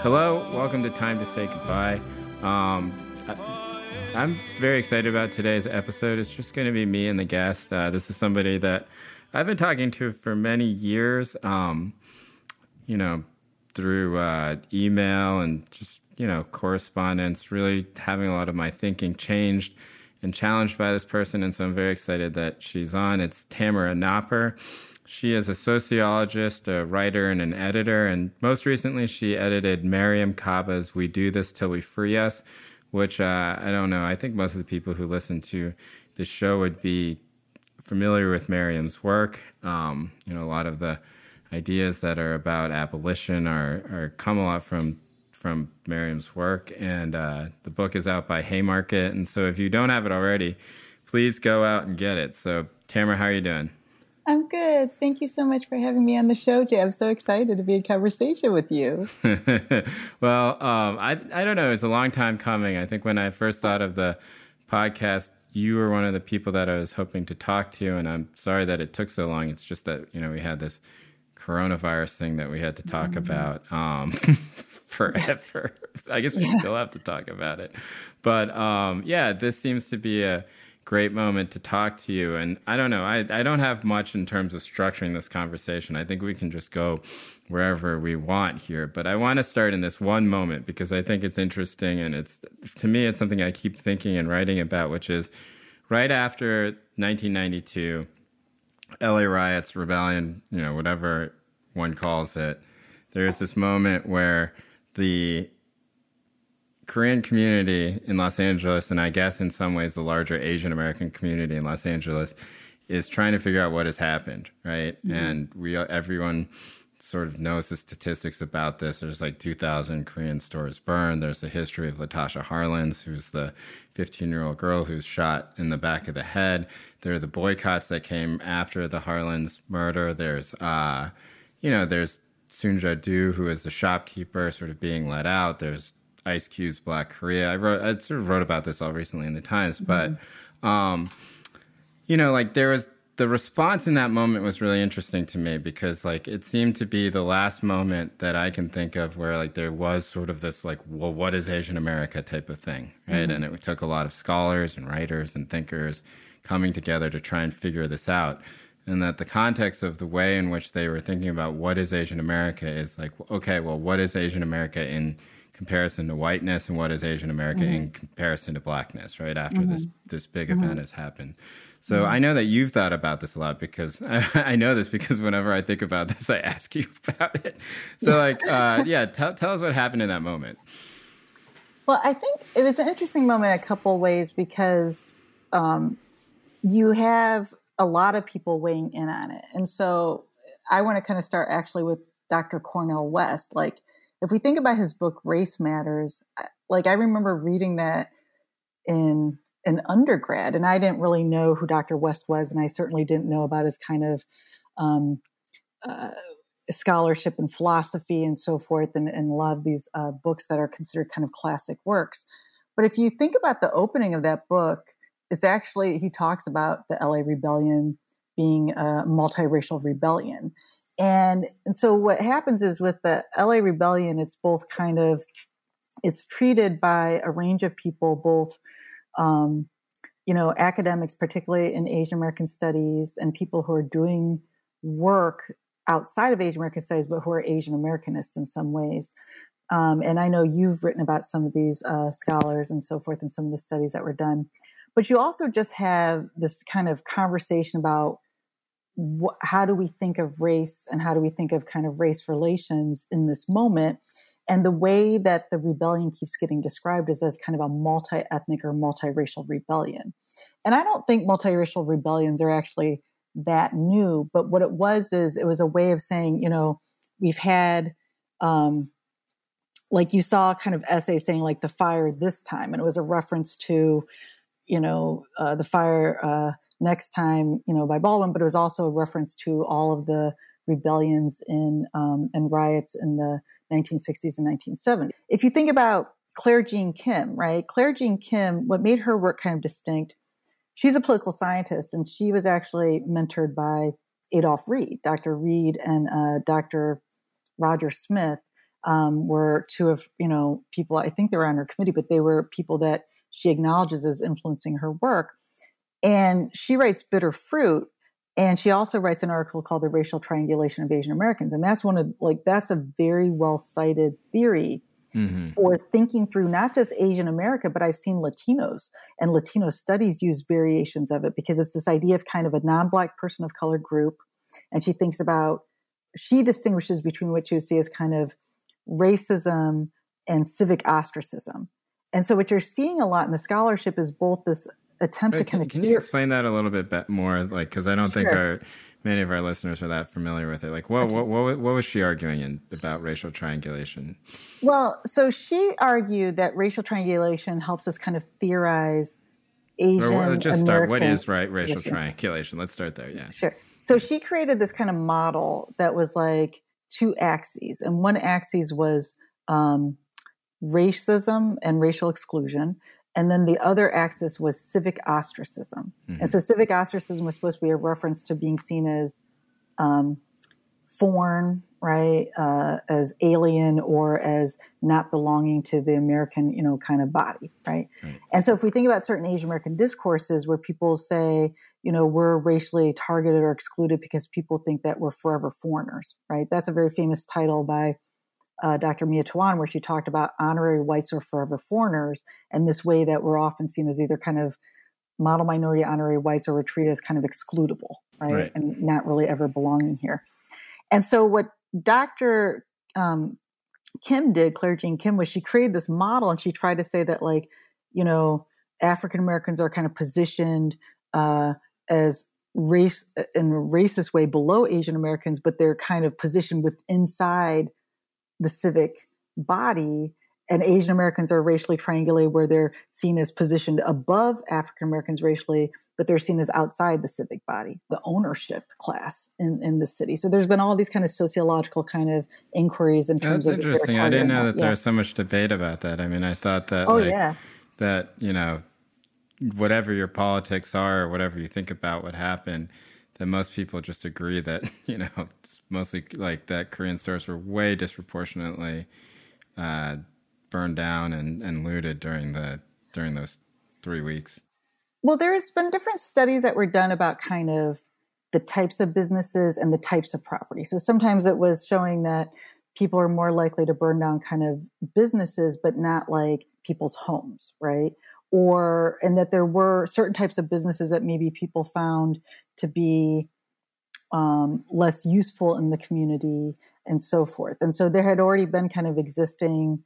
Hello, welcome to Time to Say Goodbye. Um, I, am very excited about today's episode. It's just going to be me and the guest. Uh, this is somebody that I've been talking to for many years, um, you know, through uh, email and just, you know, correspondence, really having a lot of my thinking changed and challenged by this person. And so I'm very excited that she's on. It's Tamara Nopper. She is a sociologist, a writer, and an editor. And most recently, she edited Mariame Kaba's We Do This Till We Free Us, which uh, I don't know. I think most of the people who listen to the show would be familiar with Mariame's work. Um, you know, a lot of the ideas that are about abolition are, are come a lot from from Mariame's work. And uh, the book is out by Haymarket. And so if you don't have it already, please go out and get it. So, Tamara, how are you doing? I'm good. Thank you so much for having me on the show, Jay. I'm so excited to be in conversation with you. well, um, I I don't know. It's a long time coming. I think when I first thought of the podcast, you were one of the people that I was hoping to talk to, and I'm sorry that it took so long. It's just that you know we had this coronavirus thing that we had to talk mm-hmm. about um, forever. I guess we yeah. still have to talk about it, but um, yeah, this seems to be a great moment to talk to you. And I don't know, I, I don't have much in terms of structuring this conversation. I think we can just go wherever we want here. But I want to start in this one moment because I think it's interesting and it's to me it's something I keep thinking and writing about, which is right after 1992, LA riots, rebellion, you know, whatever one calls it. There's this moment where the Korean community in Los Angeles, and I guess in some ways the larger Asian American community in Los Angeles, is trying to figure out what has happened, right? Mm-hmm. And we everyone sort of knows the statistics about this. There's like 2,000 Korean stores burned. There's the history of Latasha Harlins, who's the 15 year old girl who's shot in the back of the head. There are the boycotts that came after the Harlins murder. There's, uh, you know, there's Soon Ja Du, who is the shopkeeper, sort of being let out. There's Ice Cube's Black Korea. I wrote, I sort of wrote about this all recently in the Times, but, mm-hmm. um, you know, like there was the response in that moment was really interesting to me because like it seemed to be the last moment that I can think of where like there was sort of this like, well, what is Asian America type of thing, right? Mm-hmm. And it took a lot of scholars and writers and thinkers coming together to try and figure this out and that the context of the way in which they were thinking about what is Asian America is like, okay, well, what is Asian America in comparison to whiteness and what is Asian America mm-hmm. in comparison to blackness, right? After mm-hmm. this this big mm-hmm. event has happened. So mm-hmm. I know that you've thought about this a lot because I, I, know this because whenever I think about this, I ask you about it. So like, uh, yeah, tell tell us what happened in that moment. Well, I think it was an interesting moment in a couple ways because um, you have a lot of people weighing in on it, and so I want to kind of start actually with Dr. Cornel West, like if we think about his book race matters like i remember reading that in an undergrad and i didn't really know who dr west was and i certainly didn't know about his kind of um, uh, scholarship and philosophy and so forth and, and a lot of these uh, books that are considered kind of classic works but if you think about the opening of that book it's actually he talks about the la rebellion being a multiracial rebellion and, and so what happens is with the LA rebellion, it's both kind of, it's treated by a range of people, both, um, you know, academics, particularly in Asian American studies and people who are doing work outside of Asian American studies, but who are Asian Americanist in some ways. Um, and I know you've written about some of these uh, scholars and so forth and some of the studies that were done. But you also just have this kind of conversation about wh- how do we think of race and how do we think of kind of race relations in this moment? And the way that the rebellion keeps getting described is as kind of a multi ethnic or multiracial rebellion. And I don't think multiracial rebellions are actually that new, but what it was is it was a way of saying, you know, we've had, um, like you saw kind of essay saying like the fire this time, and it was a reference to, you know, uh, the fire uh, next time, you know, by Baldwin, but it was also a reference to all of the rebellions in um, and riots in the 1960s and 1970s. If you think about Claire Jean Kim, right? Claire Jean Kim, what made her work kind of distinct, she's a political scientist and she was actually mentored by Adolph Reed. Dr. Reed and uh, Dr. Roger Smith um, were two of you know people. I think they were on her committee, but they were people that she acknowledges as influencing her work. And she writes Bitter Fruit, and she also writes an article called The Racial Triangulation of Asian Americans. And that's one of like that's a very well cited theory mm-hmm. for thinking through not just Asian America, but I've seen Latinos and Latino studies use variations of it because it's this idea of kind of a non-black person of color group. And she thinks about she distinguishes between what you see as kind of racism and civic ostracism. And so what you're seeing a lot in the scholarship is both this attempt to kind of can you explain that a little bit more? Like because i don't sure. think our many of our listeners are that familiar with it. Like what, okay. what, what, what was she arguing in, about racial triangulation? Well so she argued that racial triangulation helps us kind of theorize asian or, let's just start. What is right racial triangulation? Let's start there yeah. Sure. So she created this kind of model that was like two axes and one axis was um, racism and racial exclusion. And then the other axis was civic ostracism. Mm-hmm. And so civic ostracism was supposed to be a reference to being seen as um, foreign, right, uh, as alien or as not belonging to the American, you know, kind of body, right? right? And so if we think about certain Asian American discourses where people say, you know, we're racially targeted or excluded because people think that we're forever foreigners, right? That's a very famous title by uh, Dr. Mia Tuan, where she talked about honorary whites or forever foreigners, and this way that we're often seen as either kind of model minority honorary whites or treated as kind of excludable, right? right? And not really ever belonging here. And so what Dr. Um, Kim did, Claire Jean Kim, was she created this model and she tried to say that like, you know, African Americans are kind of positioned uh, as race in a racist way below Asian Americans, but they're kind of positioned with inside the civic body and Asian Americans are racially triangulated where they're seen as positioned above African Americans racially, but they're seen as outside the civic body, the ownership class in, in the city. So there's been all these kind of sociological kind of inquiries in terms That's of interesting. I didn't know that, that yeah. there's so much debate about that. I mean, I thought that oh, like, yeah. that, you know, whatever your politics are or whatever you think about what happened, that most people just agree that you know mostly like that Korean stores were way disproportionately uh, burned down and, and looted during the during those three weeks. Well, there's been different studies that were done about kind of the types of businesses and the types of property. So sometimes it was showing that people are more likely to burn down kind of businesses, but not like people's homes, right? Or, and that there were certain types of businesses that maybe people found to be um, less useful in the community and so forth. And so there had already been kind of existing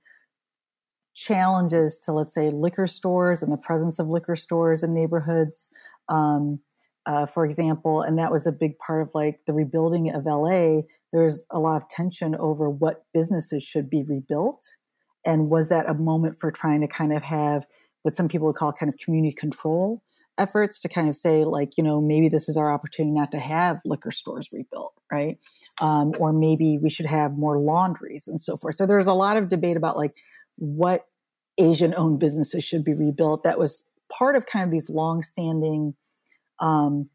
challenges to, let's say, liquor stores and the presence of liquor stores in neighborhoods, um, uh, for example. And that was a big part of like the rebuilding of LA. There's a lot of tension over what businesses should be rebuilt. And was that a moment for trying to kind of have what some people would call kind of community control efforts to kind of say like you know maybe this is our opportunity not to have liquor stores rebuilt right? Um, or maybe we should have more laundries and so forth. So there's a lot of debate about like what asian owned businesses should be rebuilt. That was part of kind of these long-standing um,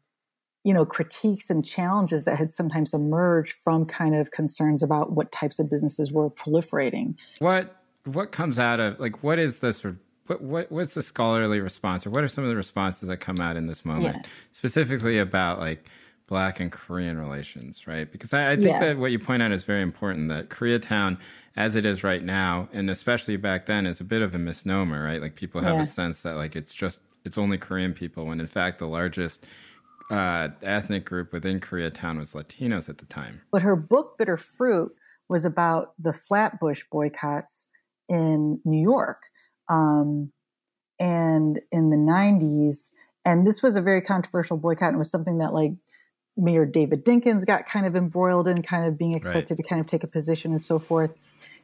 you know critiques and challenges that had sometimes emerged from kind of concerns about what types of businesses were proliferating. What what comes out of like what is this sort of what, what what's the scholarly response, or what are some of the responses that come out in this moment, yeah. specifically about like Black and Korean relations, right? Because I, I think yeah. that what you point out is very important. That Koreatown, as it is right now, and especially back then, is a bit of a misnomer, right? Like people have yeah. a sense that like it's just it's only Korean people, when in fact the largest uh, ethnic group within Koreatown was Latinos at the time. But her book, Bitter Fruit, was about the Flatbush boycotts in New York um, and in the 90s. And this was a very controversial boycott. And it was something that like Mayor David Dinkins got kind of embroiled in, kind of being expected right. to kind of take a position and so forth.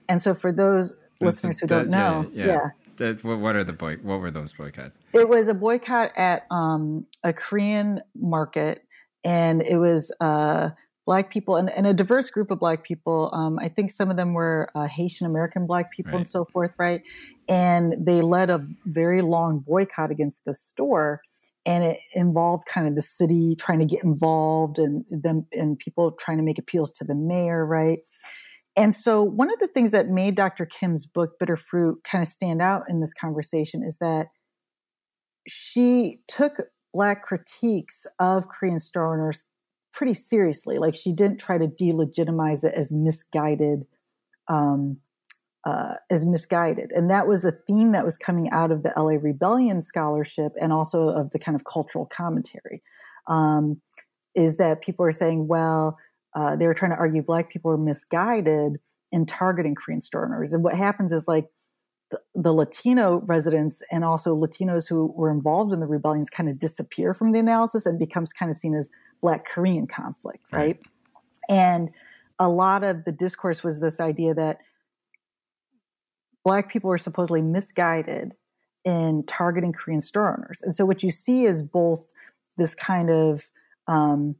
And so for those listeners who don't know, yeah. yeah. That, what are the boy? What were those boycotts? It was a boycott at um, a Korean market, and it was uh, black people and, and, a diverse group of black people. Um, I think some of them were uh, Haitian American black people right. and so forth, right? And they led a very long boycott against the store. and it involved kind of the city trying to get involved and them and people trying to make appeals to the mayor, right? And so one of the things that made Dr. Kim's book Bitter Fruit kind of stand out in this conversation is that she took black critiques of Korean store owners pretty seriously. Like she didn't try to delegitimize it as misguided um, uh, as misguided. And that was a theme that was coming out of the LA Rebellion scholarship and also of the kind of cultural commentary. Um, is that people are saying, well, uh, they were trying to argue black people are misguided in targeting Korean store owners. And what happens is like the, the, Latino residents and also Latinos who were involved in the rebellions kind of disappear from the analysis and becomes kind of seen as black Korean conflict, right? right? And a lot of the discourse was this idea that black people were supposedly misguided in targeting Korean store owners. And so what you see is both this kind of um,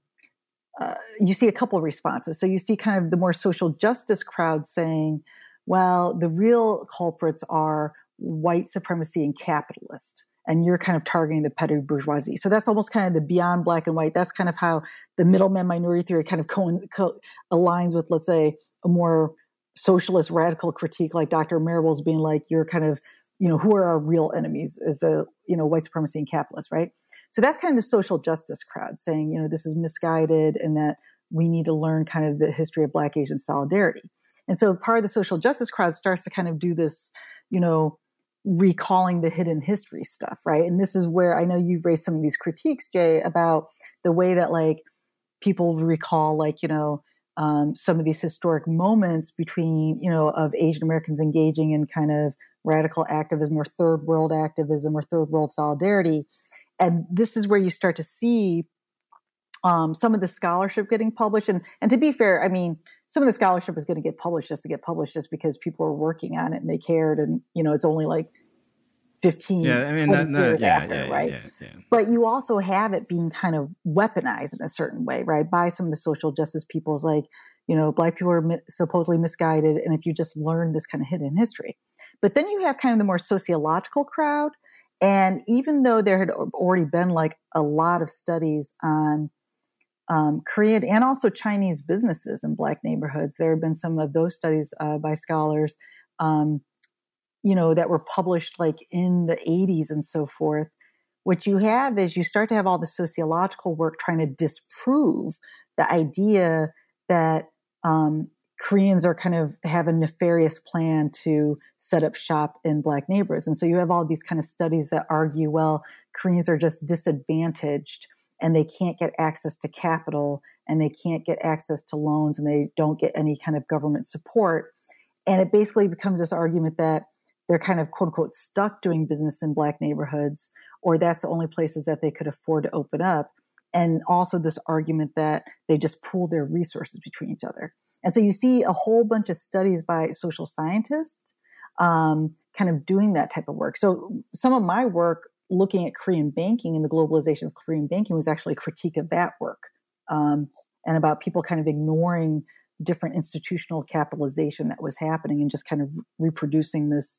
uh, you see a couple of responses. So you see kind of the more social justice crowd saying, well, the real culprits are white supremacy and capitalist. And you're kind of targeting the petty bourgeoisie. So that's almost kind of the beyond black and white. That's kind of how the middleman minority theory kind of co- co- aligns with, let's say, a more socialist radical critique like Dr. Marable's being like, you're kind of, you know, who are our real enemies is the, you know, white supremacy and capitalists, right? So that's kind of the social justice crowd saying, you know, this is misguided and that we need to learn kind of the history of Black Asian solidarity. And so part of the social justice crowd starts to kind of do this, you know, recalling the hidden history stuff, right? And this is where I know you've raised some of these critiques, Jay, about the way that like people recall, like, you know, um, some of these historic moments between, you know, of Asian Americans engaging in kind of radical activism or third world activism or third world solidarity. And this is where you start to see um, some of the scholarship getting published. And, and to be fair, I mean, some of the scholarship is going to get published just to get published just because people are working on it and they cared. And, you know, it's only like 15 yeah, I mean, that, years yeah, after, yeah, right? Yeah, but you also have it being kind of weaponized in a certain way, right? By some of the social justice people's like, you know, black people are mi- supposedly misguided. And if you just learn this kind of hidden history. But then you have kind of the more sociological crowd. And even though there had already been like a lot of studies on um, Korean and also Chinese businesses in black neighborhoods, there have been some of those studies uh, by scholars. Um, you know, that were published like in the 80s and so forth, what you have is you start to have all the sociological work trying to disprove the idea that um, Koreans are kind of have a nefarious plan to set up shop in black neighborhoods. And so you have all these kind of studies that argue, well, Koreans are just disadvantaged and they can't get access to capital and they can't get access to loans and they don't get any kind of government support. And it basically becomes this argument that they're kind of quote unquote stuck doing business in black neighborhoods, or that's the only places that they could afford to open up. And also this argument that they just pool their resources between each other. And so you see a whole bunch of studies by social scientists um, kind of doing that type of work. So some of my work looking at Korean banking and the globalization of Korean banking was actually a critique of that work um, and about people kind of ignoring different institutional capitalization that was happening and just kind of reproducing this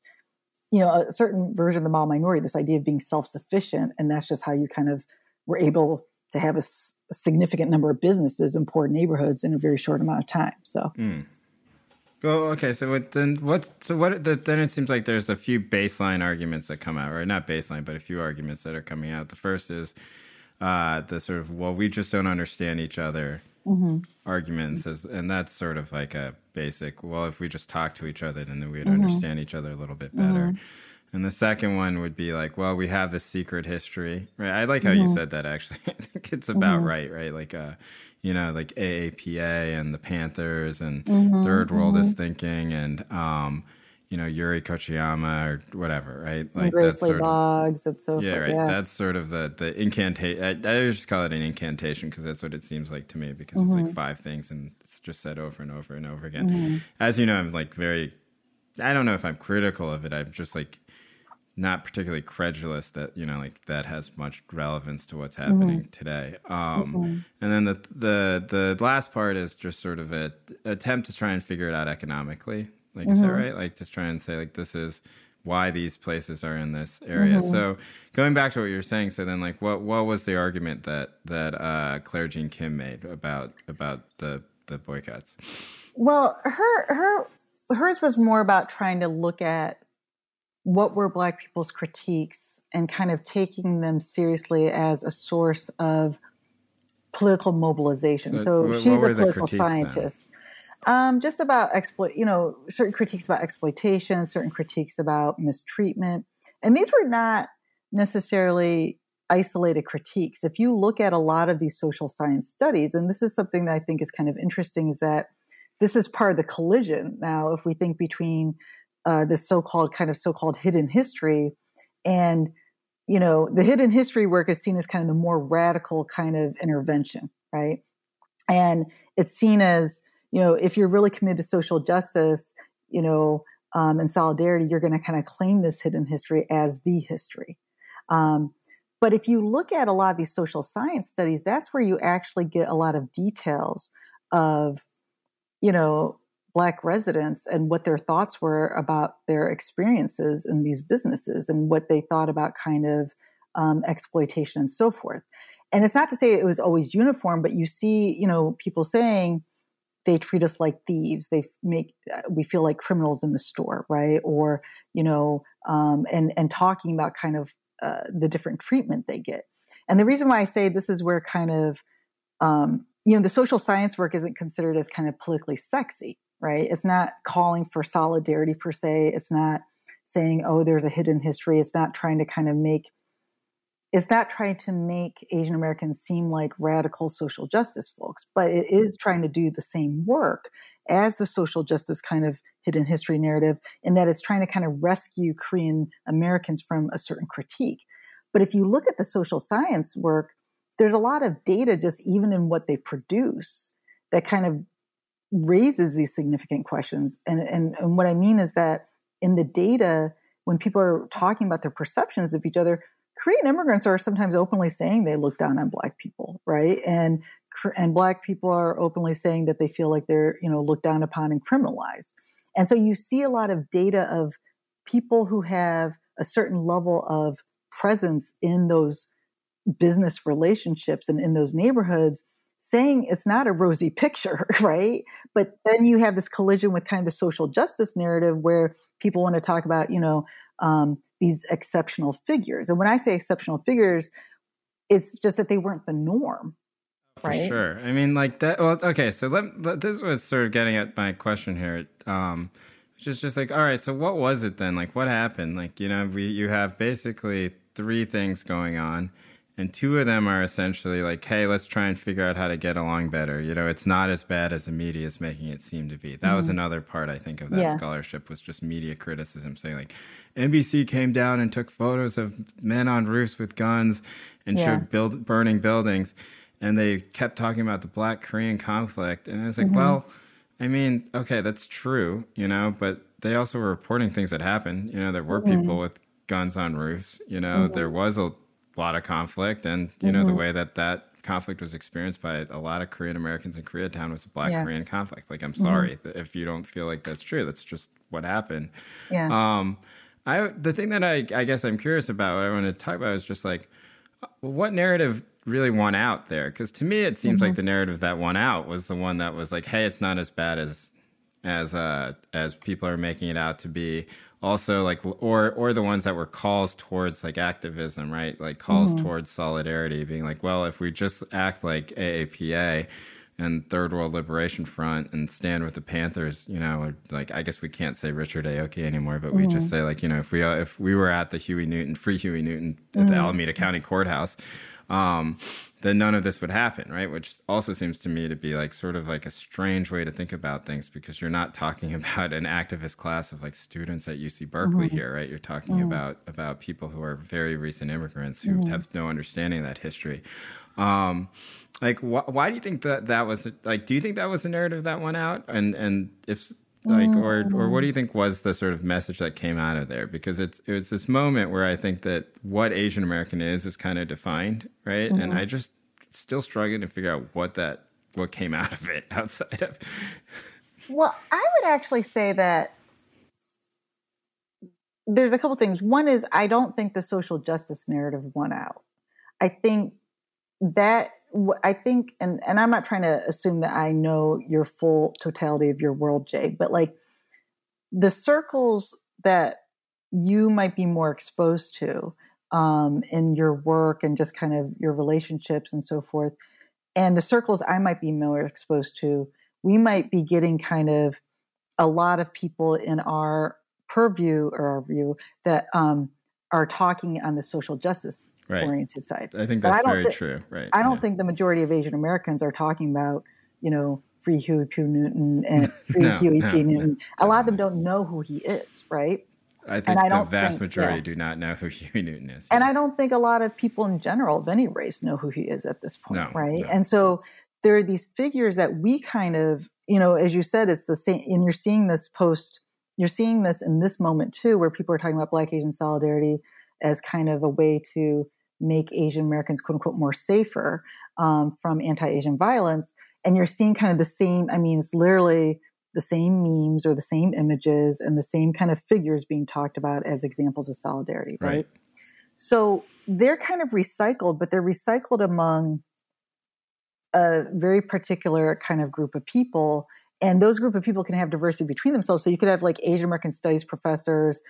you know, a certain version of the model minority, this idea of being self sufficient. And that's just how you kind of were able to have a, s- a significant number of businesses in poor neighborhoods in a very short amount of time. So. Mm. Well, okay. So what, then what? So what? The, then it seems like there's a few baseline arguments that come out, or not baseline, but a few arguments that are coming out. The first is uh, the sort of well, we just don't understand each other mm-hmm. arguments, as, and that's sort of like a basic. Well, if we just talk to each other, then we'd mm-hmm. understand each other a little bit better. Mm-hmm. And the second one would be like, well, we have this secret history, right? I like how you mm-hmm. said that. Actually, I think it's about mm-hmm. right, right? Like, uh, you know, like AAPA and the Panthers and mm-hmm. Third World is thinking, and um, you know Yuri Kochiyama or whatever, right? Like that's sort Boggs and so yeah, right. Yeah. That's sort of the the incantation. I, I just call it an incantation because that's what it seems like to me because mm-hmm. it's like mm-hmm. five things and it's just said over and over and over again. Mm-hmm. As you know, I'm like very. I don't know if I'm critical of it. I'm just like not particularly credulous that you know like that has much relevance to what's happening mm-hmm. today. Um, mm-hmm. And then the the the last part is just sort of a attempt to try and figure it out economically like, mm-hmm. is that mm-hmm. right? Like, just try and say, like, this is why these places are in this area. Mm-hmm. So going back to what you were saying, so then like what what was the argument that that uh, Claire Jean Kim made about about the the boycotts? Well, her her hers was more about trying to look at what were Black people's critiques and kind of taking them seriously as a source of political mobilization. So, so what, she's what a political scientist. Um, just about exploit, you know, certain critiques about exploitation, certain critiques about mistreatment, and these were not necessarily isolated critiques. If you look at a lot of these social science studies, and this is something that I think is kind of interesting, is that this is part of the collision. Now, if we think between uh, this so-called kind of so-called hidden history and you know the hidden history work is seen as kind of the more radical kind of intervention right and it's seen as you know if you're really committed to social justice you know um, and solidarity you're going to kind of claim this hidden history as the history. Um, but if you look at a lot of these social science studies that's where you actually get a lot of details of you know black residents and what their thoughts were about their experiences in these businesses and what they thought about kind of um, exploitation and so forth. And it's not to say it was always uniform but you see you know people saying they treat us like thieves they make uh, we feel like criminals in the store right or you know um, and and talking about kind of uh, the different treatment they get and the reason why i say this is where kind of um, you know the social science work isn't considered as kind of politically sexy right? It's not calling for solidarity per se. It's not saying, oh, there's a hidden history. It's not trying to kind of make it's not trying to make Asian Americans seem like radical social justice folks, but it is trying to do the same work as the social justice kind of hidden history narrative, in that it's trying to kind of rescue Korean Americans from a certain critique. But if you look at the social science work, there's a lot of data just even in what they produce that kind of raises these significant questions. And, and, and what I mean is that in the data, when people are talking about their perceptions of each other, Korean immigrants are sometimes openly saying they look down on Black people, right? And and Black people are openly saying that they feel like they're you know looked down upon and criminalized. And so you see a lot of data of people who have a certain level of presence in those business relationships and in those neighborhoods saying it's not a rosy picture, right? But then you have this collision with kind of the social justice narrative where people want to talk about, you know, um, these exceptional figures. And when I say exceptional figures, it's just that they weren't the norm. Right? For sure. I mean, like that. Well, okay. So let, let, this was sort of getting at my question here. Um, which is just like, all right. So what was it then? Like, what happened? Like, you know, we you have basically three things going on and two of them are essentially like, hey, let's try and figure out how to get along better. You know, it's not as bad as the media is making it seem to be. That mm-hmm. was another part I think of that yeah. scholarship was just media criticism, saying like, NBC came down and took photos of men on roofs with guns and yeah. showed build, burning buildings, and they kept talking about the Black Korean conflict, and it's like, mm-hmm. well. I mean, okay, that's true, you know, but they also were reporting things that happened. You know, there were mm-hmm. people with guns on roofs. You know, mm-hmm. there was a a lot of conflict, and you know mm-hmm. the way that that conflict was experienced by a lot of Korean Americans in Koreatown was a Black yeah. Korean conflict. Like, I'm mm-hmm. sorry mm-hmm. if you don't feel like that's true. That's just what happened. Yeah. Um, I the thing that I I guess I'm curious about, what I want to talk about is just like what narrative really won out there because to me it seems mm-hmm. like the narrative that won out was the one that was like hey it's not as bad as as uh as people are making it out to be also like or or the ones that were calls towards like activism right like calls mm-hmm. towards solidarity being like well if we just act like aapa and third world liberation front and stand with the panthers you know like i guess we can't say richard aoki anymore but mm-hmm. we just mm-hmm. say like you know if we uh, if we were at the huey newton free huey newton at mm-hmm. the alameda county courthouse um, then none of this would happen, right? Which also seems to me to be like sort of like a strange way to think about things because you're not talking about an activist class of like students at UC Berkeley mm-hmm. here, right? You're talking mm-hmm. about about people who are very recent immigrants who mm-hmm. have no understanding of that history. Um, like, wh- why do you think that that was like? Do you think that was the narrative that went out? And and if like or or what do you think was the sort of message that came out of there because it's it was this moment where i think that what asian american is is kind of defined right mm-hmm. and i just still struggling to figure out what that what came out of it outside of well i would actually say that there's a couple things. One is I don't think the social justice narrative won out. I think that I think, and and I'm not trying to assume that I know your full totality of your world, Jay, but like the circles that you might be more exposed to um, in your work and just kind of your relationships and so forth, and the circles I might be more exposed to, we might be getting kind of a lot of people in our purview or our view that um, are talking on the social justice right. oriented side. I think that's very th- true. Right. I don't yeah. think the majority of Asian Americans are talking about, you know, free Huey P. Newton and free no, Huey no, P. Newton. No, a lot of them don't know who he is, right? I think I the vast think, majority yeah. do not know who Huey Newton is. And I don't think a lot of people in general of any race know who he is at this point, right? And so there are these figures that we kind of, you know, as you said, it's the same, and you're seeing this post, you're seeing this in this moment too, where people are talking about Black Asian solidarity as kind of a way to make Asian Americans, quote unquote, more safer um, from anti Asian violence. And you're seeing kind of the same, I mean, it's literally the same memes or the same images and the same kind of figures being talked about as examples of solidarity, right? right? So they're kind of recycled, but they're recycled among a very particular kind of group of people. And those group of people can have diversity between themselves. So you could have like Asian American studies professors,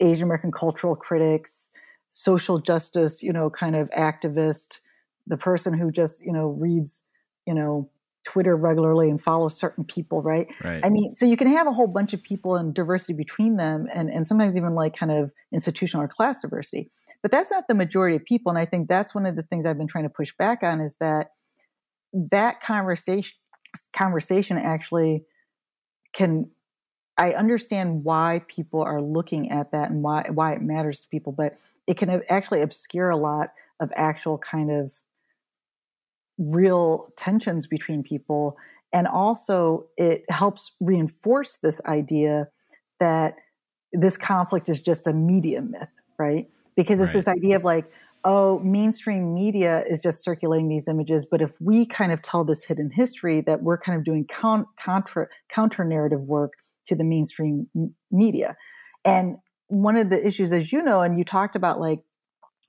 Asian American cultural critics, social justice, you know, kind of activist, the person who just, you know, reads, you know, Twitter regularly and follows certain people, right? Right. I mean, so you can have a whole bunch of people and diversity between them and, and sometimes even like kind of institutional or class diversity. But that's not the majority of people. And I think that's one of the things I've been trying to push back on is that that conversation conversation actually can I understand why people are looking at that and why why it matters to people, but it can actually obscure a lot of actual kind of real tensions between people. And also, it helps reinforce this idea that this conflict is just a media myth, right? Because it's right. this idea of like, oh, mainstream media is just circulating these images. But if we kind of tell this hidden history that we're kind of doing con- contra, counter narrative work to the mainstream m- media. And one of the issues, as you know, and you talked about like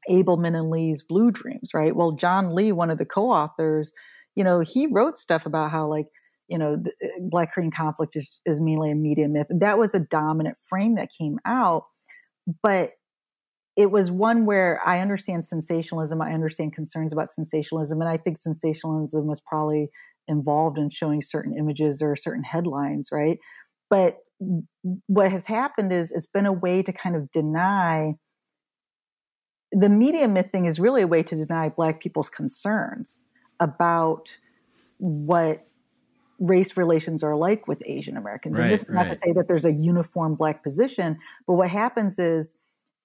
Abelmann and Lie's Blue Dreams, right? Well, John Lie, one of the co-authors, you know, he wrote stuff about how like, you know, the uh, Black Korean conflict is, is mainly a media myth. That was a dominant frame that came out, but it was one where I understand sensationalism. I understand concerns about sensationalism, and I think sensationalism was probably involved in showing certain images or certain headlines, right? But what has happened is it's been a way to kind of deny the media myth thing is really a way to deny black people's concerns about what race relations are like with Asian Americans. Right, and this is not right. to say that there's a uniform black position, but what happens is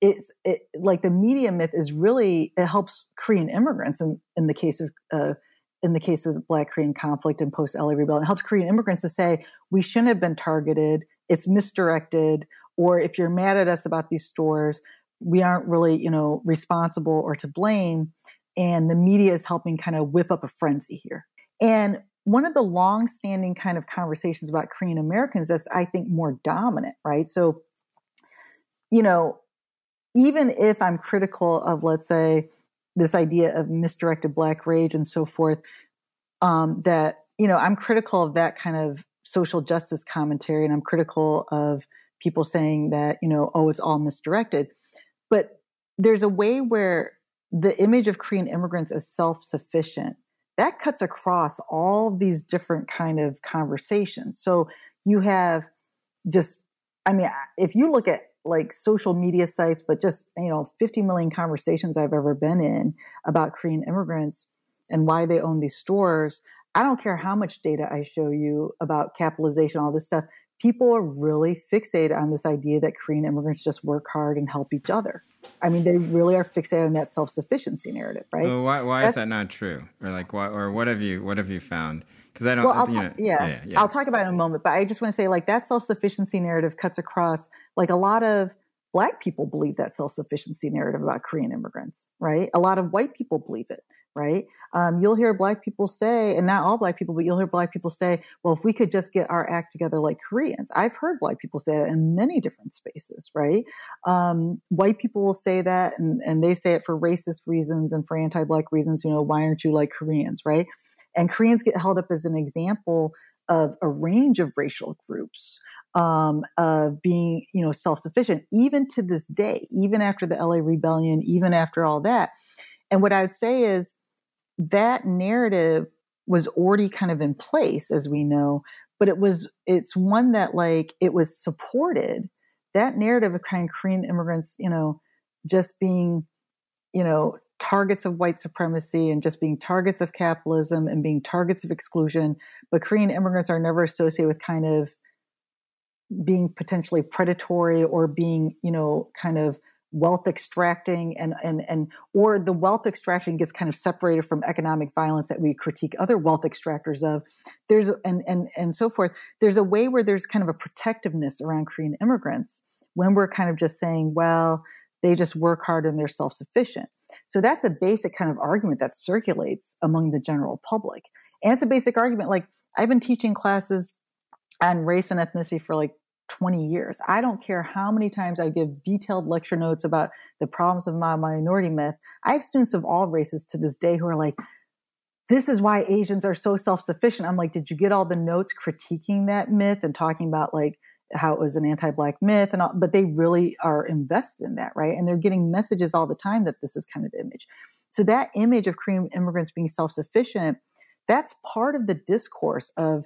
it's it, like the media myth is really it helps Korean immigrants in, in the case of uh, in the case of the Black Korean conflict and post LA rebellion. Helps Korean immigrants to say we shouldn't have been targeted. It's misdirected. Or if you're mad at us about these stores, we aren't really, you know, responsible or to blame. And the media is helping kind of whip up a frenzy here. And one of the long-standing kind of conversations about Korean Americans that's I think more dominant, right? So, you know, even if I'm critical of, let's say, this idea of misdirected black rage and so forth, um, that you know, I'm critical of that kind of social justice commentary, and I'm critical of people saying that you know, oh, it's all misdirected. But there's a way where the image of Korean immigrants as self-sufficient that cuts across all these different kind of conversations. So you have just, I mean, if you look at like social media sites, but just, you know, 50 million conversations I've ever been in about Korean immigrants and why they own these stores. I don't care how much data I show you about capitalization, all this stuff people are really fixated on this idea that Korean immigrants just work hard and help each other. I mean, they really are fixated on that self sufficiency narrative, right? Well, why, why is that not true? Or like, why, or what have you what have you found? Because I don't. Well, I'll ta- know, yeah, yeah, yeah, I'll talk about it in a moment. But I just want to say, like, that self sufficiency narrative cuts across. Like, a lot of Black people believe that self sufficiency narrative about Korean immigrants, right? A lot of white people believe it. right? Um, you'll hear black people say, and not all black people, but you'll hear black people say, well, if we could just get our act together like Koreans. I've heard black people say that in many different spaces, right? Um, white people will say that, and, and they say it for racist reasons and for anti black reasons, you know, why aren't you like Koreans, right? And Koreans get held up as an example of a range of racial groups um, of being, you know, self-sufficient, even to this day, even after the LA rebellion, even after all that. And what I would say is that narrative was already kind of in place, as we know, but it was, it's one that like, it was supported. That narrative of kind of Korean immigrants, you know, just being, you know, targets of white supremacy and just being targets of capitalism and being targets of exclusion. But Korean immigrants are never associated with kind of being potentially predatory or being, you know, kind of wealth extracting and, and, and, or the wealth extraction gets kind of separated from economic violence that we critique other wealth extractors of. There's, and, and, and so forth. There's a way where there's kind of a protectiveness around Korean immigrants when we're kind of just saying, well, they just work hard and they're self sufficient. So that's a basic kind of argument that circulates among the general public. And it's a basic argument. Like I've been teaching classes on race and ethnicity for like 20 years. I don't care how many times I give detailed lecture notes about the problems of my minority myth. I have students of all races to this day who are like, this is why Asians are so self sufficient. I'm like, did you get all the notes critiquing that myth and talking about like how it was an anti black myth and all? But they really are invested in that, right? And they're getting messages all the time that this is kind of the image. So that image of Korean immigrants being self sufficient, that's part of the discourse of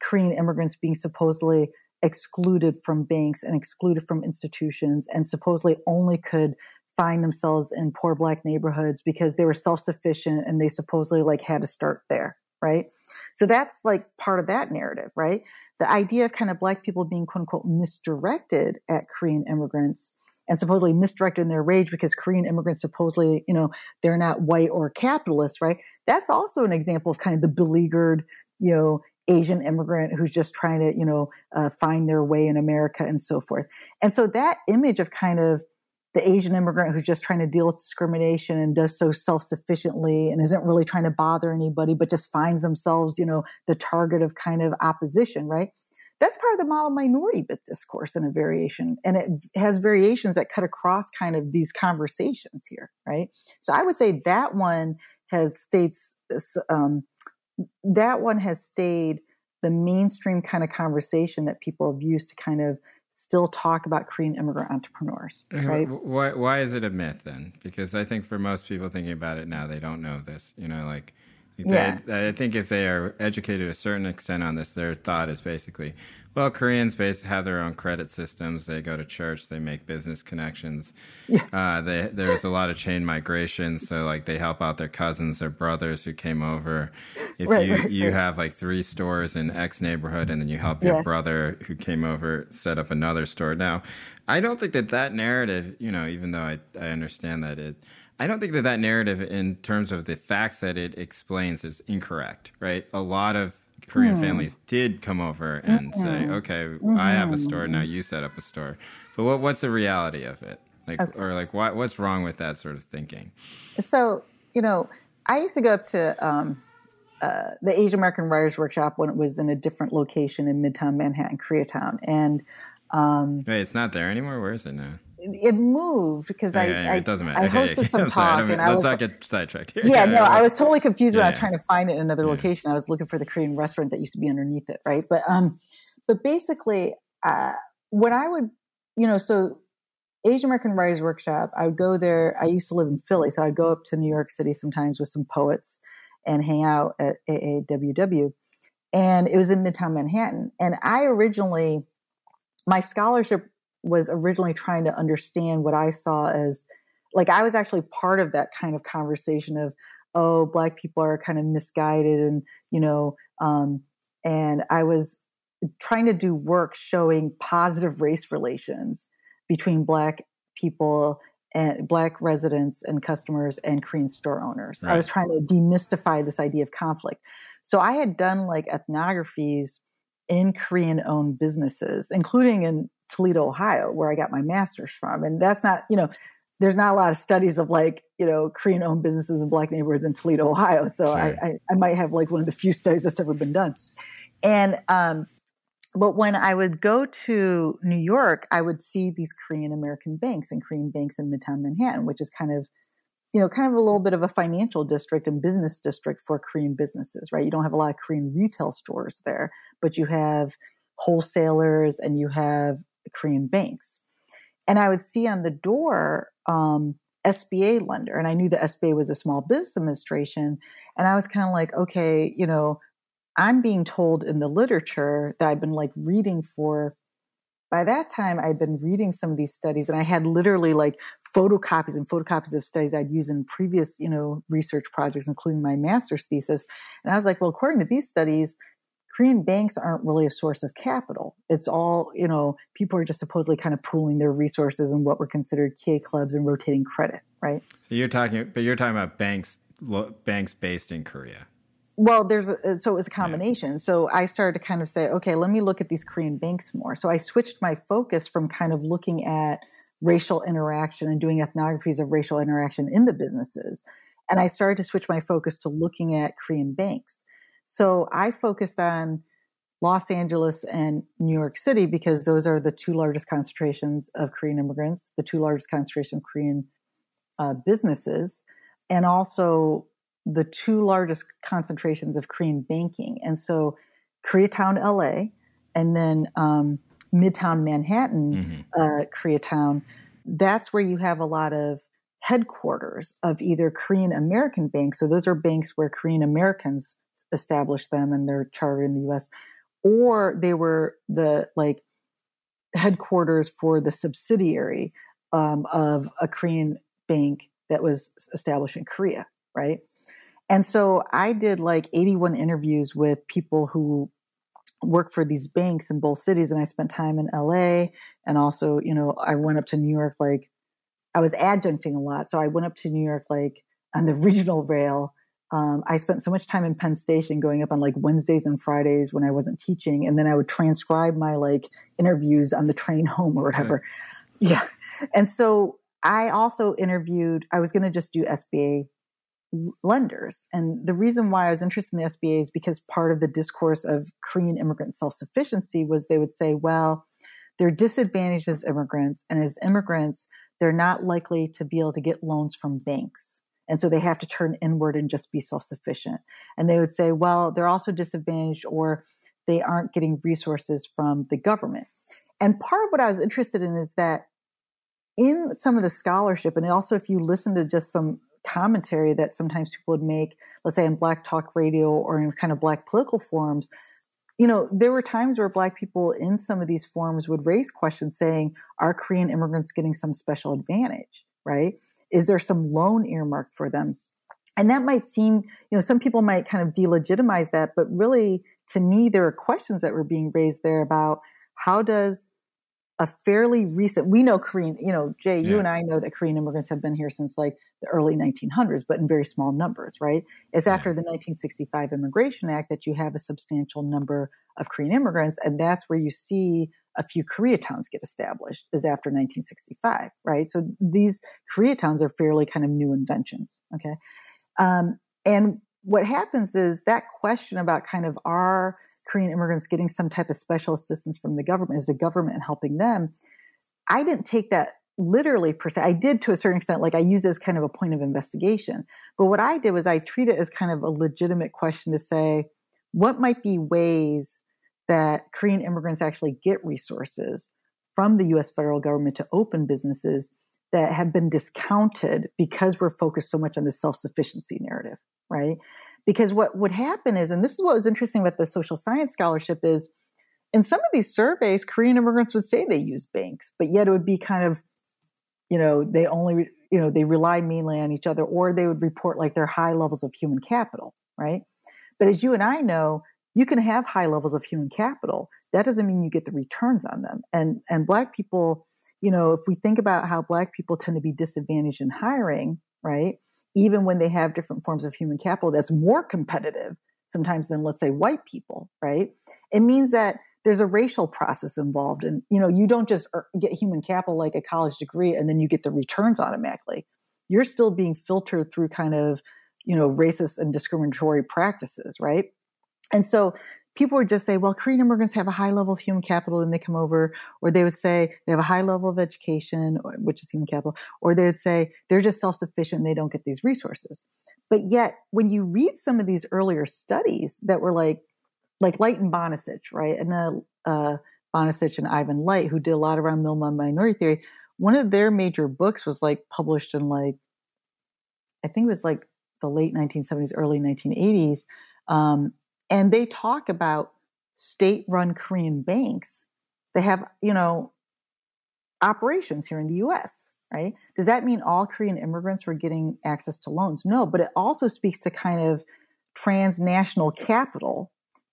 Korean immigrants being supposedly excluded from banks and excluded from institutions and supposedly only could find themselves in poor black neighborhoods because they were self-sufficient and they supposedly like had to start there right? So that's like part of that narrative right? The idea of kind of black people being quote unquote misdirected at korean immigrants and supposedly misdirected in their rage because korean immigrants supposedly you know they're not white or capitalist right? That's also an example of kind of the beleaguered you know Asian immigrant who's just trying to, you know, uh, find their way in America and so forth. And so that image of kind of the Asian immigrant who's just trying to deal with discrimination and does so self sufficiently and isn't really trying to bother anybody, but just finds themselves, you know, the target of kind of opposition, right? That's part of the model minority discourse in a variation. And it has variations that cut across kind of these conversations here, right? So I would say that one has states um, that one has stayed the mainstream kind of conversation that people have used to kind of still talk about Korean immigrant entrepreneurs. Uh, right? Why, why is it a myth then? Because I think for most people thinking about it now, they don't know this. You know, like yeah. I think if they are educated to a certain extent on this, their thought is basically, well, Koreans basically have their own credit systems. They go to church. They make business connections. Yeah. Uh, they, there's a lot of chain migration, so like they help out their cousins, their brothers who came over. If right, you right, you right. have like three stores in X neighborhood, and then you help your yeah. brother who came over set up another store. Now, I don't think that that narrative, you know, even though I I understand that it I don't think that that narrative, in terms of the facts that it explains, is incorrect. Right? A lot of Korean mm. families did come over and mm-hmm. say, "Okay, mm-hmm. I have a store now. You set up a store." But what, what's the reality of it? Like, okay. or like, what, what's wrong with that sort of thinking? So, you know, I used to go up to um, uh, the Asian American Writers Workshop when it was in a different location in Midtown Manhattan, Koreatown, and um, wait, it's not there anymore. Where is it now? It moved because I, yeah, it doesn't matter. I, I hosted some talk and I let's was, not get sidetracked here. Yeah, no, I was totally confused when I was trying to find it in another location. I was looking for the Korean restaurant that used to be underneath it, right? But um, but basically, uh, when I would, you know, so Asian American Writers Workshop, I would go there. I used to live in Philly, so I'd go up to New York City sometimes with some poets and hang out at AAWW, and it was in Midtown Manhattan. And I originally, my scholarship was originally trying to understand what I saw as like I was actually part of that kind of conversation of oh black people are kind of misguided and you know um, and I was trying to do work showing positive race relations between black people and black residents and customers and Korean store owners. Right. I was trying to demystify this idea of conflict. So I had done like ethnographies in Korean owned businesses, including in Toledo, Ohio, where I got my master's from. And that's not, you know, there's not a lot of studies of like you know Korean owned businesses in black neighborhoods in Toledo, Ohio. So sure. I, I, I might have like one of the few studies that's ever been done. And um, but when I would go to New York, I would see these Korean American banks and Korean banks in Midtown Manhattan, which is kind of you know, kind of a little bit of a financial district and business district for Korean businesses, right? You don't have a lot of Korean retail stores there, but you have wholesalers and you have Korean banks. And I would see on the door um, SBA lender, and I knew the SBA was a small business administration. And I was kind of like, okay, you know, I'm being told in the literature that I've been like reading for. By that time, I'd been reading some of these studies, and I had literally like photocopies and photocopies of studies I'd used in previous, you know, research projects, including my master's thesis. And I was like, well, according to these studies, Korean banks aren't really a source of capital. It's all, you know, people are just supposedly kind of pooling their resources in what were considered kye clubs and rotating credit, right? So you're talking, but you're talking about banks, banks based in Korea. Well, there's a, uh, so it was a combination. Yeah. So I started to kind of say, okay, let me look at these Korean banks more. So I switched my focus from kind of looking at racial interaction and doing ethnographies of racial interaction in the businesses. And I started to switch my focus to looking at Korean banks. So I focused on Los Angeles and New York City because those are the two largest concentrations of Korean immigrants, the two largest concentration of Korean uh, businesses, and also the two largest concentrations of Korean banking. And so Koreatown, LA, and then um, Midtown Manhattan, mm-hmm. uh, Koreatown, that's where you have a lot of headquarters of either Korean American banks. So those are banks where Korean Americans established them and they're in the US, or they were the like headquarters for the subsidiary um, of a Korean bank that was established in Korea, right? And so I did like 81 interviews with people who work for these banks in both cities and I spent time in LA and also, you know, I went up to New York like I was adjuncting a lot. So I went up to New York like on the regional rail. Um, I spent so much time in Penn Station going up on like Wednesdays and Fridays when I wasn't teaching. And then I would transcribe my like interviews on the train home or whatever. Yeah. And so I also interviewed, I was going to just do SBA lenders. And the reason why I was interested in the SBA is because part of the discourse of Korean immigrant self sufficiency was they would say, well, they're disadvantaged as immigrants, and as immigrants, they're not likely to be able to get loans from banks. And so they have to turn inward and just be self sufficient. And they would say, well, they're also disadvantaged or they aren't getting resources from the government. And part of what I was interested in is that in some of the scholarship, and also if you listen to just some commentary that sometimes people would make, let's say in Black Talk Radio or in kind of Black political forums, you know, there were times where Black people in some of these forums would raise questions saying, are Korean immigrants getting some special advantage, right? Is there some loan earmarked for them? And that might seem, you know, some people might kind of delegitimize that, but really, to me, there are questions that were being raised there about how does a fairly recent we know korean you know jay yeah. you and i know that korean immigrants have been here since like the early 1900s but in very small numbers right it's yeah. after the 1965 immigration act that you have a substantial number of korean immigrants and that's where you see a few koreatowns get established is after 1965 right so these koreatowns are fairly kind of new inventions okay um, and what happens is that question about kind of are Korean immigrants getting some type of special assistance from the government? Is the government helping them? I didn't take that literally per se. I did to a certain extent, like I used it as kind of a point of investigation. But what I did was I treat it as kind of a legitimate question to say, what might be ways that Korean immigrants actually get resources from the US federal government to open businesses that have been discounted because we're focused so much on the self sufficiency narrative, right? Because what would happen is, and this is what was interesting about the social science scholarship is, in some of these surveys, Korean immigrants would say they use banks, but yet it would be kind of, you know, they only, you know, they rely mainly on each other, or they would report like their high levels of human capital, right? But as you and I know, you can have high levels of human capital. That doesn't mean you get the returns on them. And and black people, you know, if we think about how black people tend to be disadvantaged in hiring, right? even when they have different forms of human capital that's more competitive sometimes than let's say white people right it means that there's a racial process involved and you know you don't just get human capital like a college degree and then you get the returns automatically you're still being filtered through kind of you know racist and discriminatory practices right and so people would just say, well, Korean immigrants have a high level of human capital and they come over, or they would say they have a high level of education, which is human capital, or they would say they're just self sufficient and they don't get these resources. But yet, when you read some of these earlier studies that were like, like Light and Bonacich, right? And uh, uh, Bonacich and Ivan Light, who did a lot around Middleman minority theory, one of their major books was like published in like, I think it was like the late 1970s, early 1980s. Um, and they talk about state run Korean banks. They have, you know, operations here in the US, right? Does that mean all Korean immigrants were getting access to loans? No, but it also speaks to kind of transnational capital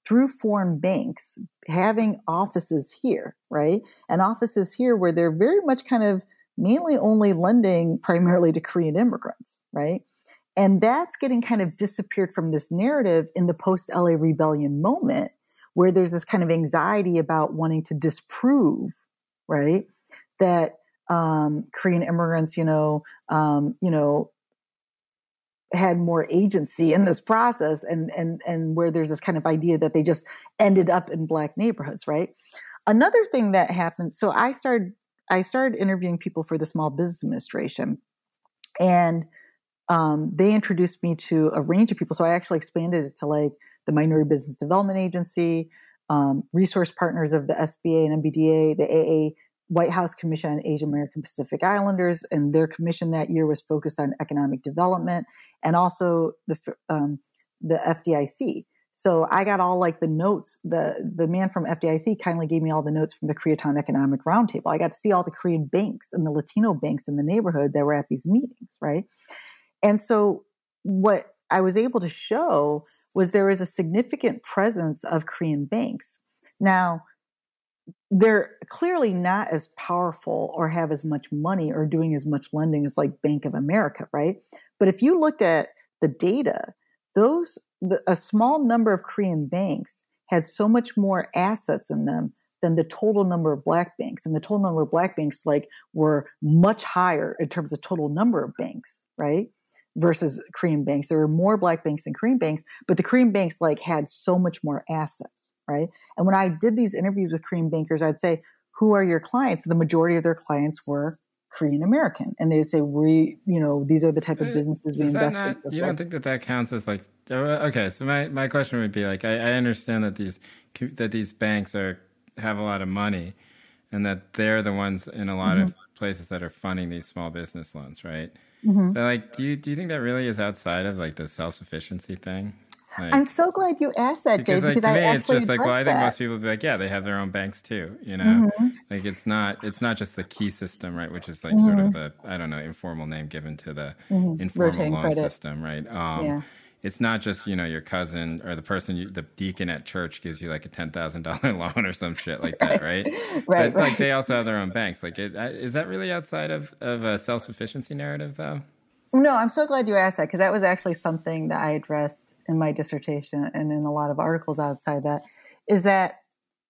through foreign banks having offices here, right? And offices here where they're very much kind of mainly only lending primarily to Korean immigrants, right? And that's getting kind of disappeared from this narrative in the post LA rebellion moment, where there's this kind of anxiety about wanting to disprove, right, that um, Korean immigrants, you know, um, you know, had more agency in this process, and and and where there's this kind of idea that they just ended up in black neighborhoods, right? Another thing that happened. So I started I started interviewing people for the Small Business Administration, and um, they introduced me to a range of people. So I actually expanded it to like the Minority Business Development Agency, um, resource partners of the SBA and MBDA, the AA White House Commission on Asian American Pacific Islanders, and their commission that year was focused on economic development, and also the um, the FDIC. So I got all like the notes. The the man from FDIC kindly gave me all the notes from the Koreatown Economic Roundtable. I got to see all the Korean banks and the Latino banks in the neighborhood that were at these meetings, right? And so what I was able to show was there is a significant presence of Korean banks. Now, they're clearly not as powerful or have as much money or doing as much lending as like Bank of America, right? But if you looked at the data, those the, a small number of Korean banks had so much more assets in them than the total number of black banks. And the total number of black banks like were much higher in terms of total number of banks, right? Versus Korean banks. There were more black banks than Korean banks, but the Korean banks like had so much more assets, right? And when I did these interviews with Korean bankers, I'd say, "Who are your clients?" The majority of their clients were Korean American, and they'd say, "We, you know, these are the type of businesses we invest not, in." you don't think that that counts as like okay? So my my question would be like, I, I understand that these that these banks are have a lot of money, and that they're the ones in a lot mm-hmm. of places that are funding these small business loans, right? Mm-hmm. But like, do you do you think that really is outside of like the self sufficiency thing? Like, I'm so glad you asked that, because, Jay. Like, because to I me, it's just like, well, I think that. most people would be like, yeah, they have their own banks too. You know, mm-hmm. like it's not it's not just the kye system, right? Which is like mm-hmm. sort of mm-hmm. the I don't know informal name given to the mm-hmm. informal Rotating loan credit. system, right? Um, yeah it's not just you know your cousin or the person you, the deacon at church gives you like a ten thousand dollar loan or some shit like that, right? right, but, right. Like they also have their own banks. Like, it, is that really outside of of a self sufficiency narrative, though? No, I'm so glad you asked that because that was actually something that I addressed in my dissertation and in a lot of articles outside that. Is that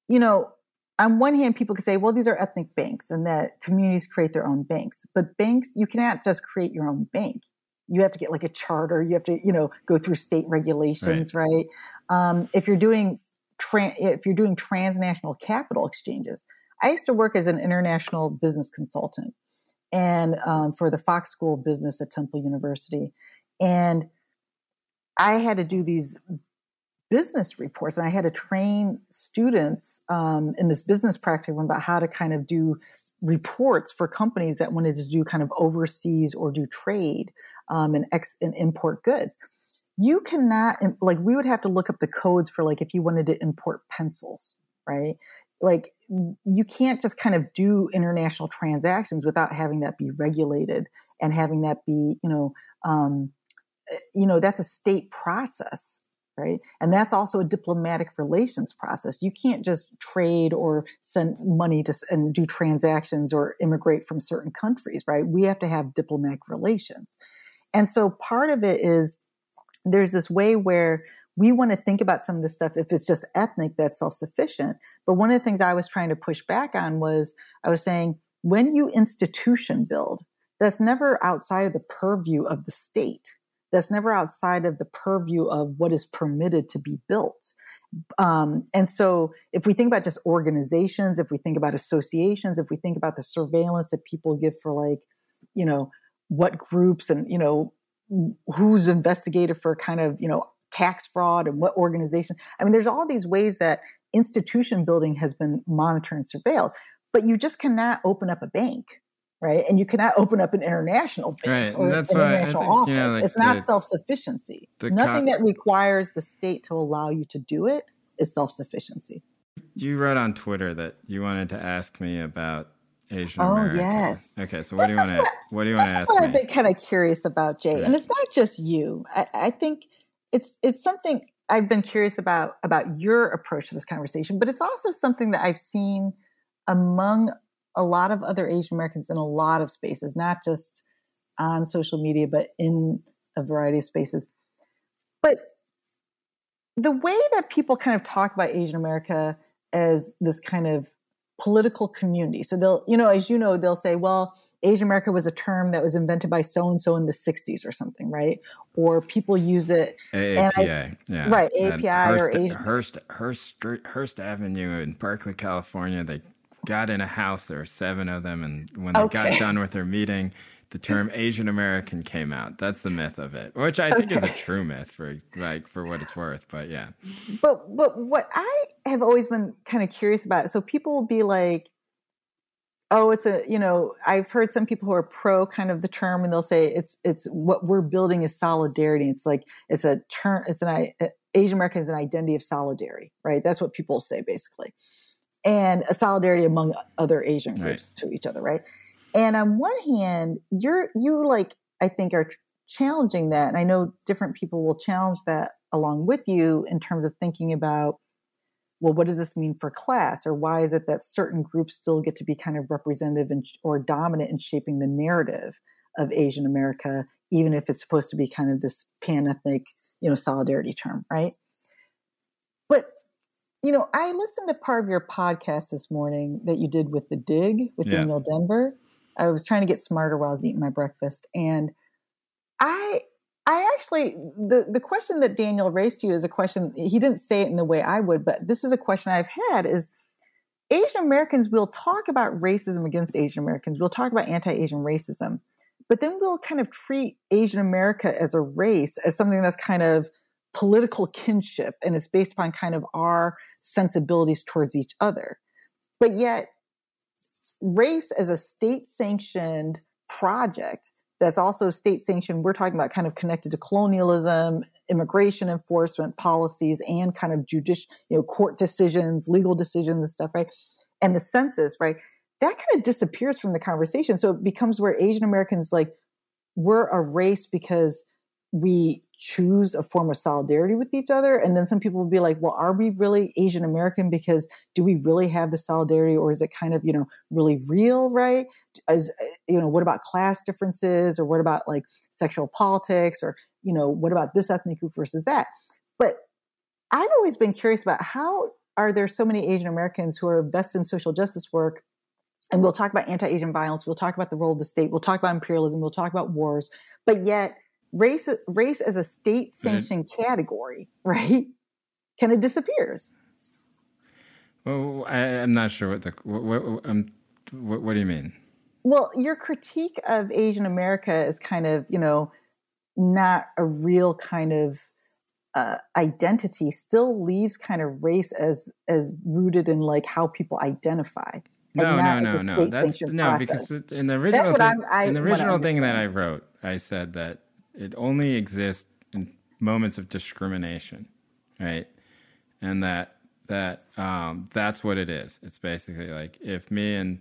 you know on one hand, people could say, well, these are ethnic banks and that communities create their own banks. But banks, you cannot just create your own bank you have to get like a charter you have to you know go through state regulations right, right? Um, if you're doing tra- if you're doing transnational capital exchanges i used to work as an international business consultant and um, for the fox school of business at temple university and i had to do these business reports and i had to train students um, in this business practice about how to kind of do reports for companies that wanted to do kind of overseas or do trade um, and, ex- and import goods. You cannot, like, we would have to look up the codes for, like, if you wanted to import pencils, right? Like, you can't just kind of do international transactions without having that be regulated and having that be, you know, um, eh, you know, that's a state process right? And that's also a diplomatic relations process. You can't just trade or send money to and do transactions or immigrate from certain countries, right? We have to have diplomatic relations. And so part of it is there's this way where we want to think about some of this stuff if it's just ethnic, that's self sufficient. But one of the things I was trying to push back on was I was saying, when you institution build, that's never outside of the purview of the state. That's never outside of the purview of what is permitted to be built. Um, and so, if we think about just organizations, if we think about associations, if we think about the surveillance that people give for, like, you know, what groups and, you know, who's investigated for kind of, you know, tax fraud and what organization. I mean, there's all these ways that institution building has been monitored and surveilled, but you just cannot open up a bank right? And you cannot open up an international bank right. or that's an international think, office. You know, like it's not self sufficiency. Nothing co- that requires the state to allow you to do it is self sufficiency. You wrote on Twitter that you wanted to ask me about Asian Oh yes. Okay, so what this do you want to what, what do you want to ask? What? I've been kind of curious about, Jay, and it's not just you. I, I think it's it's something I've been curious about about your approach to this conversation, but it's also something that I've seen among a lot of other Asian Americans in a lot of spaces, not just on social media, but in a variety of spaces. But the way that people kind of talk about Asian America as this kind of political community. So they'll, you know, as you know, they'll say, well, Asian America was a term that was invented by so and so in the 60s or something, right? Or people use it. AAPI, yeah. Right, API or Asian. Hearst, Hearst, Hearst Avenue in Berkeley, California, they got in a house. There were seven of them, and when they okay. got done with their meeting, the term Asian American came out. That's the myth of it, which I think okay. is a true myth for like for what it's worth. But yeah. But but what I have always been kind of curious about. So people will be like, oh, it's a you know I've heard some people who are pro kind of the term, and they'll say it's it's what we're building is solidarity. It's like it's a term. It's an Asian American is an identity of solidarity, right? That's what people say basically and a solidarity among other Asian groups right. to each other, right? And on one hand, you're you like I think are challenging that, and I know different people will challenge that along with you in terms of thinking about well, what does this mean for class, or why is it that certain groups still get to be kind of representative and, or dominant in shaping the narrative of Asian America, even if it's supposed to be kind of this pan ethnic, you know, solidarity term, right? But you know, I listened to part of your podcast this morning that you did with the Dig with yeah. Daniel Denvir. I was trying to get smarter while I was eating my breakfast, and I, I actually the the question that Daniel raised to you is a question he didn't say it in the way I would, but this is a question I've had: is Asian Americans will talk about racism against Asian Americans, we'll talk about anti-Asian racism, but then we'll kind of treat Asian America as a race as something that's kind of political kinship and it's based upon kind of our sensibilities towards each other. But yet, race as a state sanctioned project that's also state sanctioned, we're talking about kind of connected to colonialism, immigration enforcement policies, and kind of judicial, you know, court decisions, legal decisions and stuff, right? And the census, right? That kind of disappears from the conversation. So it becomes where Asian Americans like, we're a race because we choose a form of solidarity with each other. And then some people will be like, well, are we really Asian American? Because do we really have the solidarity or is it kind of, you know, really real, right? As, eh, you know, what about class differences or what about like sexual politics or, you know, what about this ethnic group versus that? But I've always been curious about how are there so many Asian Americans who are invested in social justice work and we'll talk about anti-Asian violence, we'll talk about the role of the state, we'll talk about imperialism, we'll talk about wars, but yet race race as a state sanctioned mm-hmm. category, right? Kind of disappears. Well, I, am not sure what the what what, um, what what do you mean? Well, your critique of Asian America is kind of you know not a real kind of uh, identity. Still leaves kind of race as as rooted in like how people identify. No, no, no, no. That's no process. because in the original thing, I, in the original thing that I wrote, I said that it only exists in moments of discrimination, right? And that that um, that's what it is. It's basically like if me and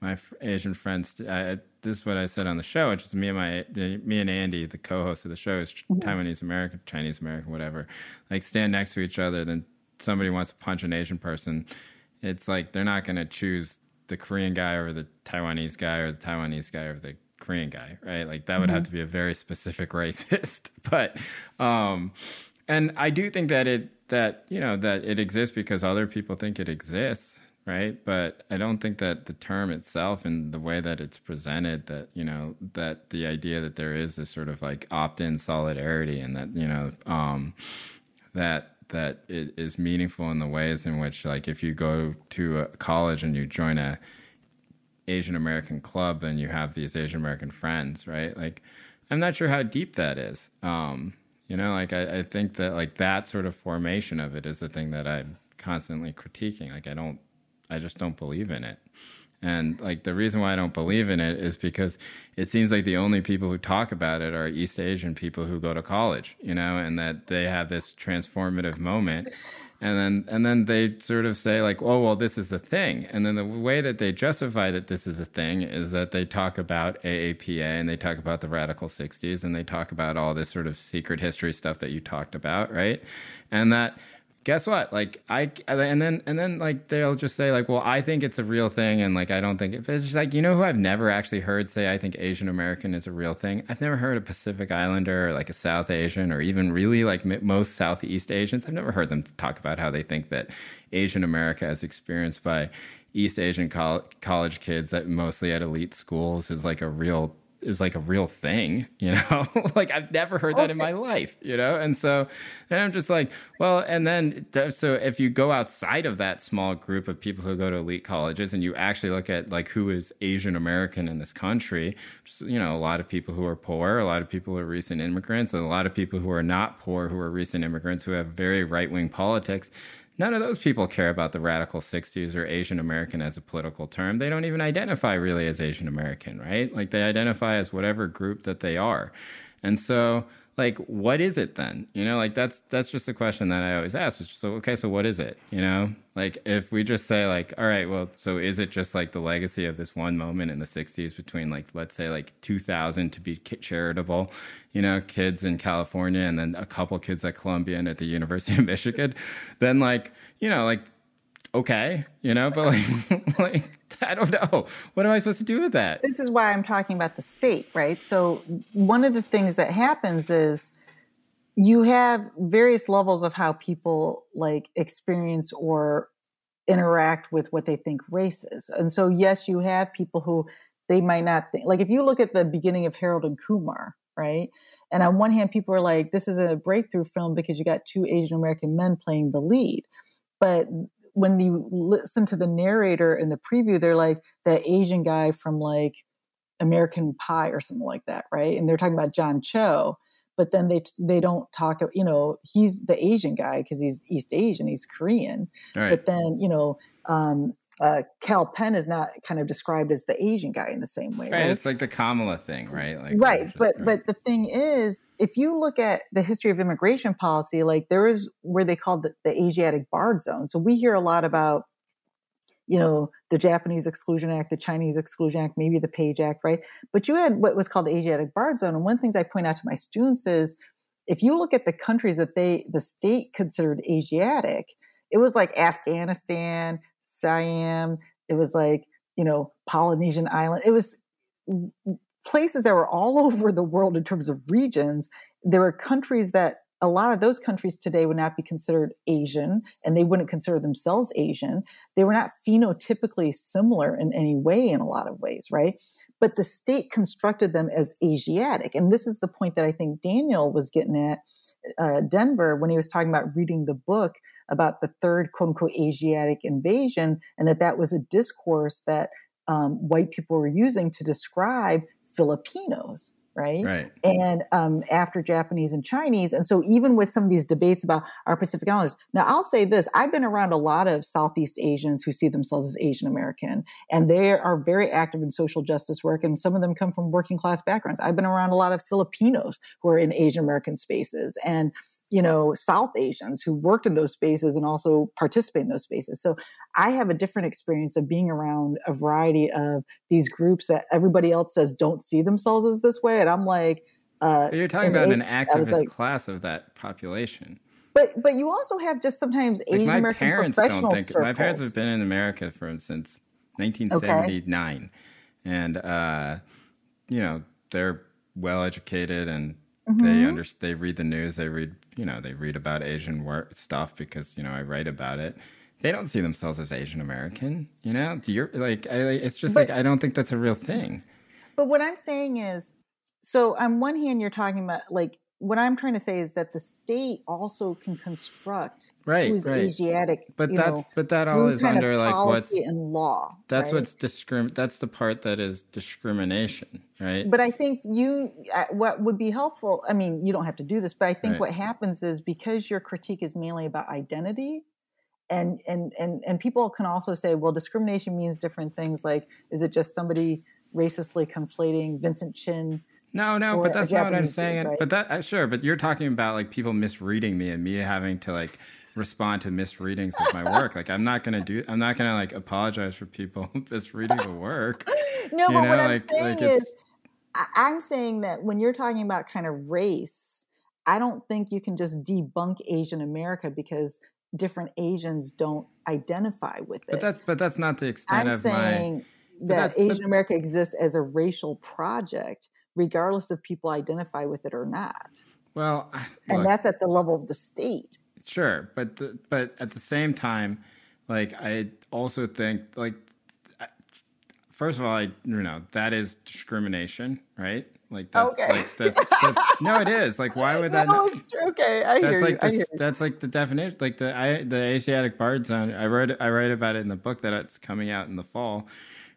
my Asian friends, I, this is what I said on the show, which is me and my me and Andy, the co-host of the show, is mm-hmm. Taiwanese American, Chinese American, whatever. Like stand next to each other, then somebody wants to punch an Asian person. It's like they're not going to choose the Korean guy over the Taiwanese guy or the Taiwanese guy over the Korean guy, right? Like that would mm-hmm. have to be a very specific racist. but um and I do think that it that you know that it exists because other people think it exists, right? But I don't think that the term itself and the way that it's presented, that you know, that the idea that there is this sort of like opt-in solidarity, and that you know, um, that that it is meaningful in the ways in which, like, if you go to a college and you join a Asian American club, and you have these Asian American friends, right? Like, I'm not sure how deep that is. Um, you know, like I, I think that like that sort of formation of it is the thing that I'm constantly critiquing. Like I don't, I just don't believe in it. And like the reason why I don't believe in it is because it seems like the only people who talk about it are East Asian people who go to college, you know, and that they have this transformative moment and then and then they sort of say like oh well this is a thing. And then the way that they justify that this is a thing is that they talk about AAPA and they talk about the radical 60s and they talk about all this sort of secret history stuff that you talked about right? And that guess what? Like I and then and then like they'll just say like, well, I think it's a real thing, and like I don't think it, it's just like you know who I've never actually heard say I think Asian American is a real thing. I've never heard a Pacific Islander or like a South Asian or even really like most Southeast Asians. I've never heard them talk about how they think that Asian America as experienced by East Asian col- college kids that mostly at elite schools is like a real is like a real thing, you know? like I've never heard that in my life, you know? And so then I'm just like, well, and then so if you go outside of that small group of people who go to elite colleges and you actually look at like who is Asian American in this country, just, you know, a lot of people who are poor, a lot of people who are recent immigrants, and a lot of people who are not poor who are recent immigrants who have very right-wing politics None of those people care about the radical 60s or Asian American as a political term. They don't even identify really as Asian American, right? Like they identify as whatever group that they are. And so, like, what is it then? You know, like that's that's just a question that I always ask. So, okay, so what is it? You know, like if we just say like, all right, well, so is it just like the legacy of this one moment in the 60s between like let's say like 2000 to be charitable, you know, kids in California and then a couple kids at Columbia and at the University of Michigan, then like, you know, like okay, you know, but like like I don't know. What am I supposed to do with that? This is why I'm talking about the state, right? So one of the things that happens is you have various levels of how people like experience or interact with what they think race is. And so, yes, you have people who they might not think, like if you look at the beginning of Harold and Kumar, right? And on one hand, people are like, this is a breakthrough film because you got two Asian American men playing the lead. But when you listen to the narrator in the preview, they're like, the Asian guy from like American Pie or something like that, right? And they're talking about John Cho but then they they don't talk about you know he's the asian guy because he's east asian he's korean right. but then you know um, uh, Kal Penn is not kind of described as the Asian guy in the same way. Right. right? It's like the Kamala thing, right? Like right. Just, but right. but the thing is, if you look at the history of immigration policy, like there is where they called the, the Asiatic Barred Zone. So we hear a lot about you know, the Japanese Exclusion Act, the Chinese Exclusion Act, maybe the Page Act, right? But you had what was called the Asiatic Barred Zone. And one of the things I point out to my students is if you look at the countries that they, the state considered Asiatic, it was like Afghanistan, Siam, it was like, you know, Polynesian island. It was places that were all over the world in terms of regions. There were countries that a lot of those countries today would not be considered Asian and they wouldn't consider themselves Asian. They were not phenotypically similar in any way in a lot of ways, right? But the state constructed them as Asiatic. And this is the point that I think Daniel was getting at uh, Denvir when he was talking about reading the book about the third quote unquote Asiatic invasion and that that was a discourse that um, white people were using to describe Filipinos right? Right. And um, after Japanese and Chinese. And so even with some of these debates about our Pacific Islanders, now I'll say this, I've been around a lot of Southeast Asians who see themselves as Asian American, and they are very active in social justice work, and some of them come from working class backgrounds. I've been around a lot of Filipinos who are in Asian American spaces. And you know, South Asians who worked in those spaces and also participate in those spaces. So I have a different experience of being around a variety of these groups that everybody else says don't see themselves as this way. And I'm like, uh, you're talking about an activist like, class of that population. But but you also have just sometimes like Asian American professional think, circles. My parents have been in America for since 1979, okay. and uh, you know they're well educated and mm-hmm. they under, they read the news, they read you know they read about Asian work stuff because you know I write about it. They don't see themselves as Asian American, you know. Do You're like, I, it's just but, like I don't think that's a real thing. But what I'm saying is, so on one hand, you're talking about like what I'm trying to say is that the state also can construct right, who's right. Asiatic. But that's know, but that all is under like what's in law. That's right? what's discrim. That's the part that is discrimination, right? But I think you what would be helpful. I mean, you don't have to do this, but I think right. what happens is because your critique is mainly about identity. And, and and and people can also say, well, discrimination means different things. Like, is it just somebody racistly conflating Vincent Chin no, no, but that's not what I'm saying. right? But that uh, sure, but you're talking about like people misreading me and me having to like respond to misreadings of my work. like I'm not gonna do. I'm not gonna like apologize for people misreading the work. no, you but know? what I'm like, saying like is, I'm saying that when you're talking about kind of race, I don't think you can just debunk Asian America because different Asians don't identify with it. But that's but that's not the extent I'm of saying my. That Asian America exists as a racial project regardless of people identify with it or not. Well, look, and that's at the level of the state. Sure, but the, but at the same time, like I also think like first of all, I you know that is discrimination, right? Like that's okay. like that's, that's, no, it is. Like why would that? No, okay, I that's hear like you. The, hear that's like the definition. Like the I, the Asiatic Barred Zone. I wrote I write about it in the book that it's coming out in the fall,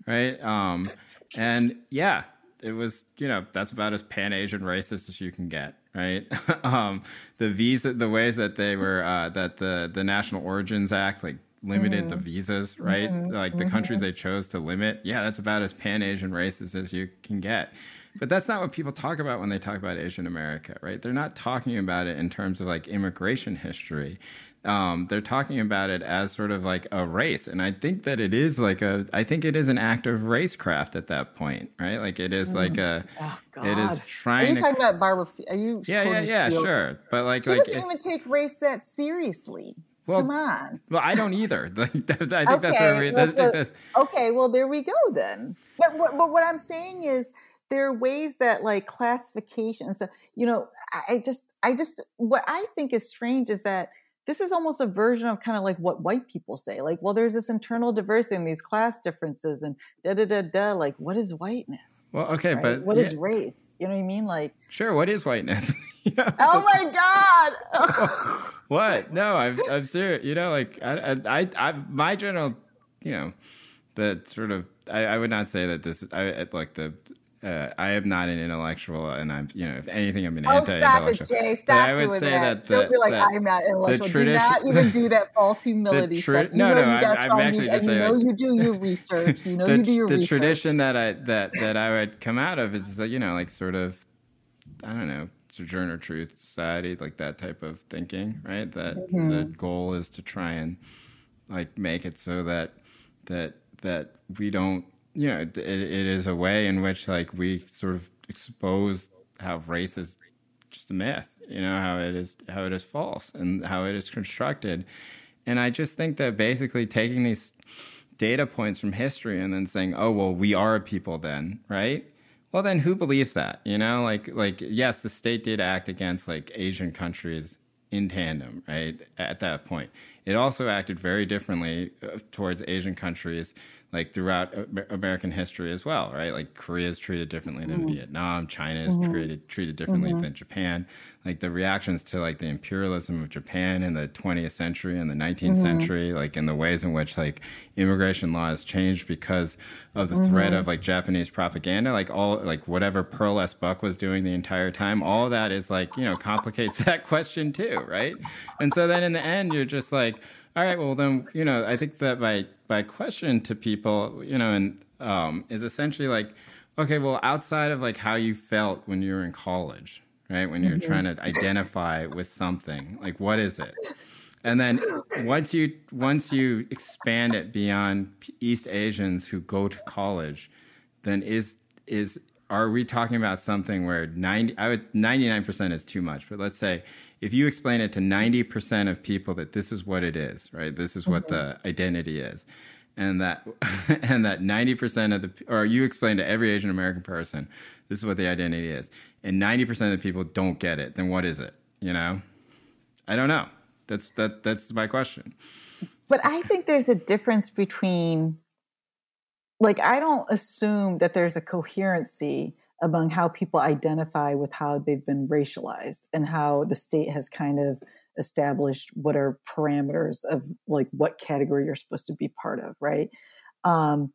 right? Um, and yeah, it was you know that's about as pan Asian racist as you can get, right? um, the visa, the ways that they were uh, that the the National Origins Act like limited mm. the visas, right? Mm-hmm. Like the mm-hmm. countries they chose to limit. Yeah, that's about as pan Asian racist as you can get. But that's not what people talk about when they talk about Asian America, right? They're not talking about it in terms of like immigration history um, they're talking about it as sort of like a race, and I think that it is like a. I think it is an act of racecraft at that point, right? Like it is like a. Oh, it is trying. Are you to, talking about Barbara? Are you? Yeah, yeah, yeah. Field? Sure, but like, she like doesn't it, even take race that seriously. Well, Come on. Well, I don't either. I think okay, that's where. That's, well, so, okay, well, there we go then. But, but, but what I'm saying is there are ways that like classification. So you know, I just, I just, what I think is strange is that this is almost a version of kind of like what white people say like well there's this internal diversity and these class differences and da da da da like what is whiteness? Well okay right? but what yeah. is race? You know what i mean? Like sure what is whiteness? Oh my god! What? No i'm i'm serious you know like I, I i my general you know the sort of I, I would not say that this I like the uh, I am not an intellectual, and I'm, you know, if anything, I'm an oh, anti-intellectual. Stop it, Jay. Stop I would say that. that the, Don't be like I'm not intellectual. do not even do that false humility tra- stuff. You no, know no, you I'm, I'm actually just you saying. know you do your research. You know the, you do your research. the research. tradition that I that that I would come out of is, you know, like sort of, I don't know, Sojourner Truth Society, like that type of thinking, right? That mm-hmm. the goal is to try and like make it so that that that we don't you know, it, it is a way in which like we sort of expose how race is just a myth, you know, how it is how it is false and how it is constructed. And I just think that basically taking these data points from history and then saying, "Oh, well, we are a people then," right? Well, then who believes that? You know, like like yes, the state did act against like Asian countries in tandem, right? At that point, it also acted very differently uh, towards Asian countries like throughout American history as well, right? Like Korea is treated differently than mm-hmm. Vietnam, China is mm-hmm. treated treated differently mm-hmm. than Japan. Like the reactions to like the imperialism of Japan in the 20th century and the 19th mm-hmm. century, like in the ways in which like immigration laws changed because of the threat of mm-hmm. like Japanese propaganda, like all like whatever Pearl S. Buck was doing the entire time, all of that is like you know complicates that question too, right? And so then in the end, you're just like all right. Well, then you know, I think that my my question to people, you know, and um, is essentially like, okay, well, outside of like how you felt when you were in college, right? When you're mm-hmm. trying to identify with something, like what is it? And then once you once you expand it beyond East Asians who go to college, then is is are we talking about something where 90 I would 99% is too much, but let's say if you explain it to 90% of people that this is what it is, right? This is what the mm-hmm. identity is. And that and that 90% of the or you explain to every Asian American person this is what the identity is. And 90% of the people don't get it. Then what is it, you know? I don't know. That's that that's my question. But I think there's a difference between like I don't assume that there's a coherency among how people identify with how they've been racialized and how the state has kind of established what are parameters of like what category you're supposed to be part of, right? Um,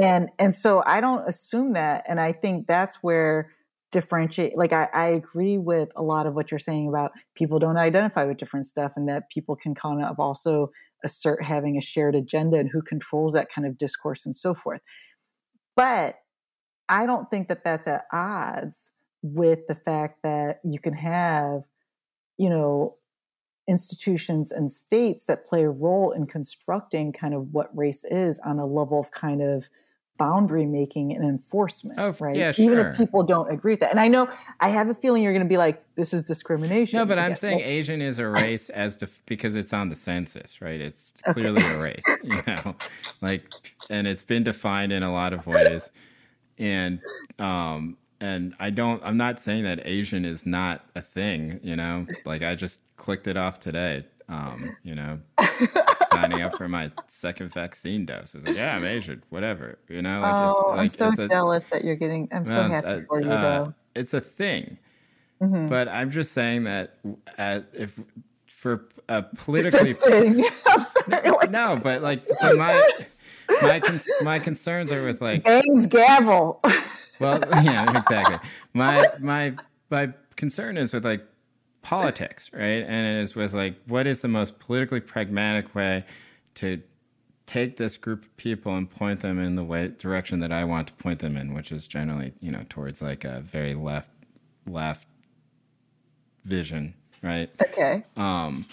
and and so I don't assume that, and I think that's where differentiate. Like I, I agree with a lot of what you're saying about people don't identify with different stuff, and that people can kind of also assert having a shared agenda and who controls that kind of discourse and so forth. But I don't think that that's at odds with the fact that you can have, you know, institutions and states that play a role in constructing kind of what race is on a level of kind of boundary making and enforcement, oh, right? Yeah, sure. Even if people don't agree with that. And I know I have a feeling you're going to be like, this is discrimination. No, but I'm saying well, Asian is a race as to, because it's on the census, right? It's clearly okay. a race, you know, like, and it's been defined in a lot of ways. And, um, and I don't, I'm not saying that Asian is not a thing, you know, like I just clicked it off today, um, you know, signing up for my second vaccine dose. I was like, yeah, I'm Asian, whatever, you know. Like oh, like, I'm so jealous a, that you're getting. I'm so happy uh, for you, uh, though. It's a thing, mm-hmm. but I'm just saying that uh, if for a politically, thing. no, but like so my my my concerns are with like Bangs gavel. well, yeah, exactly. My my my concern is with like politics, right? And it is with like what is the most politically pragmatic way to take this group of people and point them in the way direction that I want to point them in, which is generally, you know, towards like a very left left vision, right? Okay. Um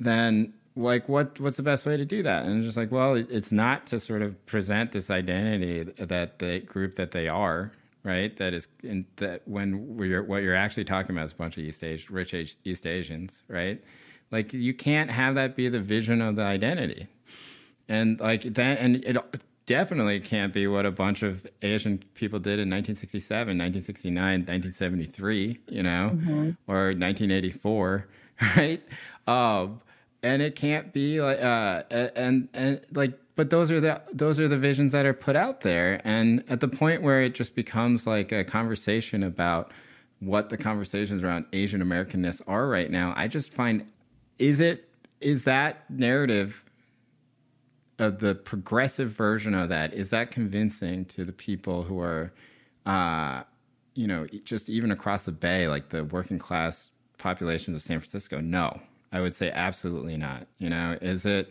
then like what what's the best way to do that and just like well it's not to sort of present this identity that the group that they are right? That is in that when we're what you're actually talking about is a bunch of East Asian, rich East Asians, right? Like you can't have that be the vision of the identity, and like that, and it definitely can't be what a bunch of Asian people did in 1967, 1969, 1973, you know, mm-hmm. or 1984, right? Um, and it can't be like uh, and and like but those are the those are the visions that are put out there. And at the point where it just becomes like a conversation about what the conversations around asian americanness are right now i just find is it is that narrative of the progressive version of that is that convincing to the people who are uh, you know just even across the bay like the working class populations of san francisco? No i would say absolutely not you know is it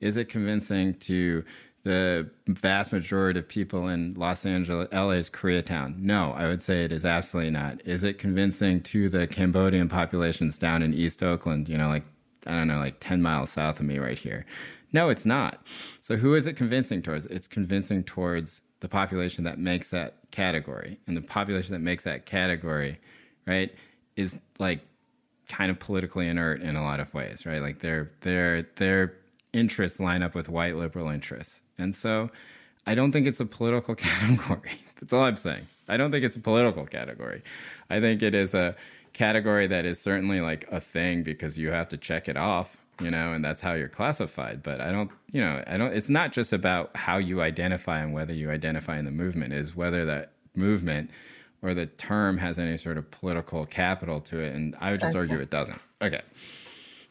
is it convincing to the vast majority of people in Los Angeles, LA's Koreatown? No, I would say it is absolutely not. Is it convincing to the Cambodian populations down in East Oakland, you know, like, I don't know, like 10 miles south of me right here? No, it's not. So who is it convincing towards? It's convincing towards the population that makes that category. And the population that makes that category, right, is like kind of politically inert in a lot of ways, right? Like their their they're interests line up with white liberal interests. And so I don't think it's a political category. That's all I'm saying. I don't think it's a political category. I think it is a category that is certainly like a thing because you have to check it off, you know, and that's how you're classified. But I don't, you know, I don't, it's not just about how you identify and whether you identify in the movement, is whether that movement or the term has any sort of political capital to it. And I would just okay. argue it doesn't. Okay.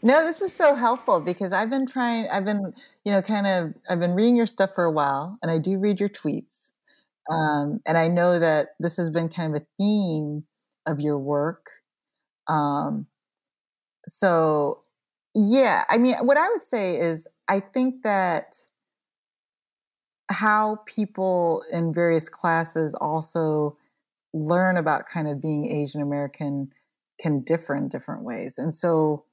No, this is so helpful because I've been trying, I've been, you know, kind of, I've been reading your stuff for a while and I do read your tweets. Um, and I know that this has been kind of a theme of your work. Um, so, yeah, I mean, what I would say is I think that how people in various classes also learn about kind of being Asian American can differ in different ways. And so,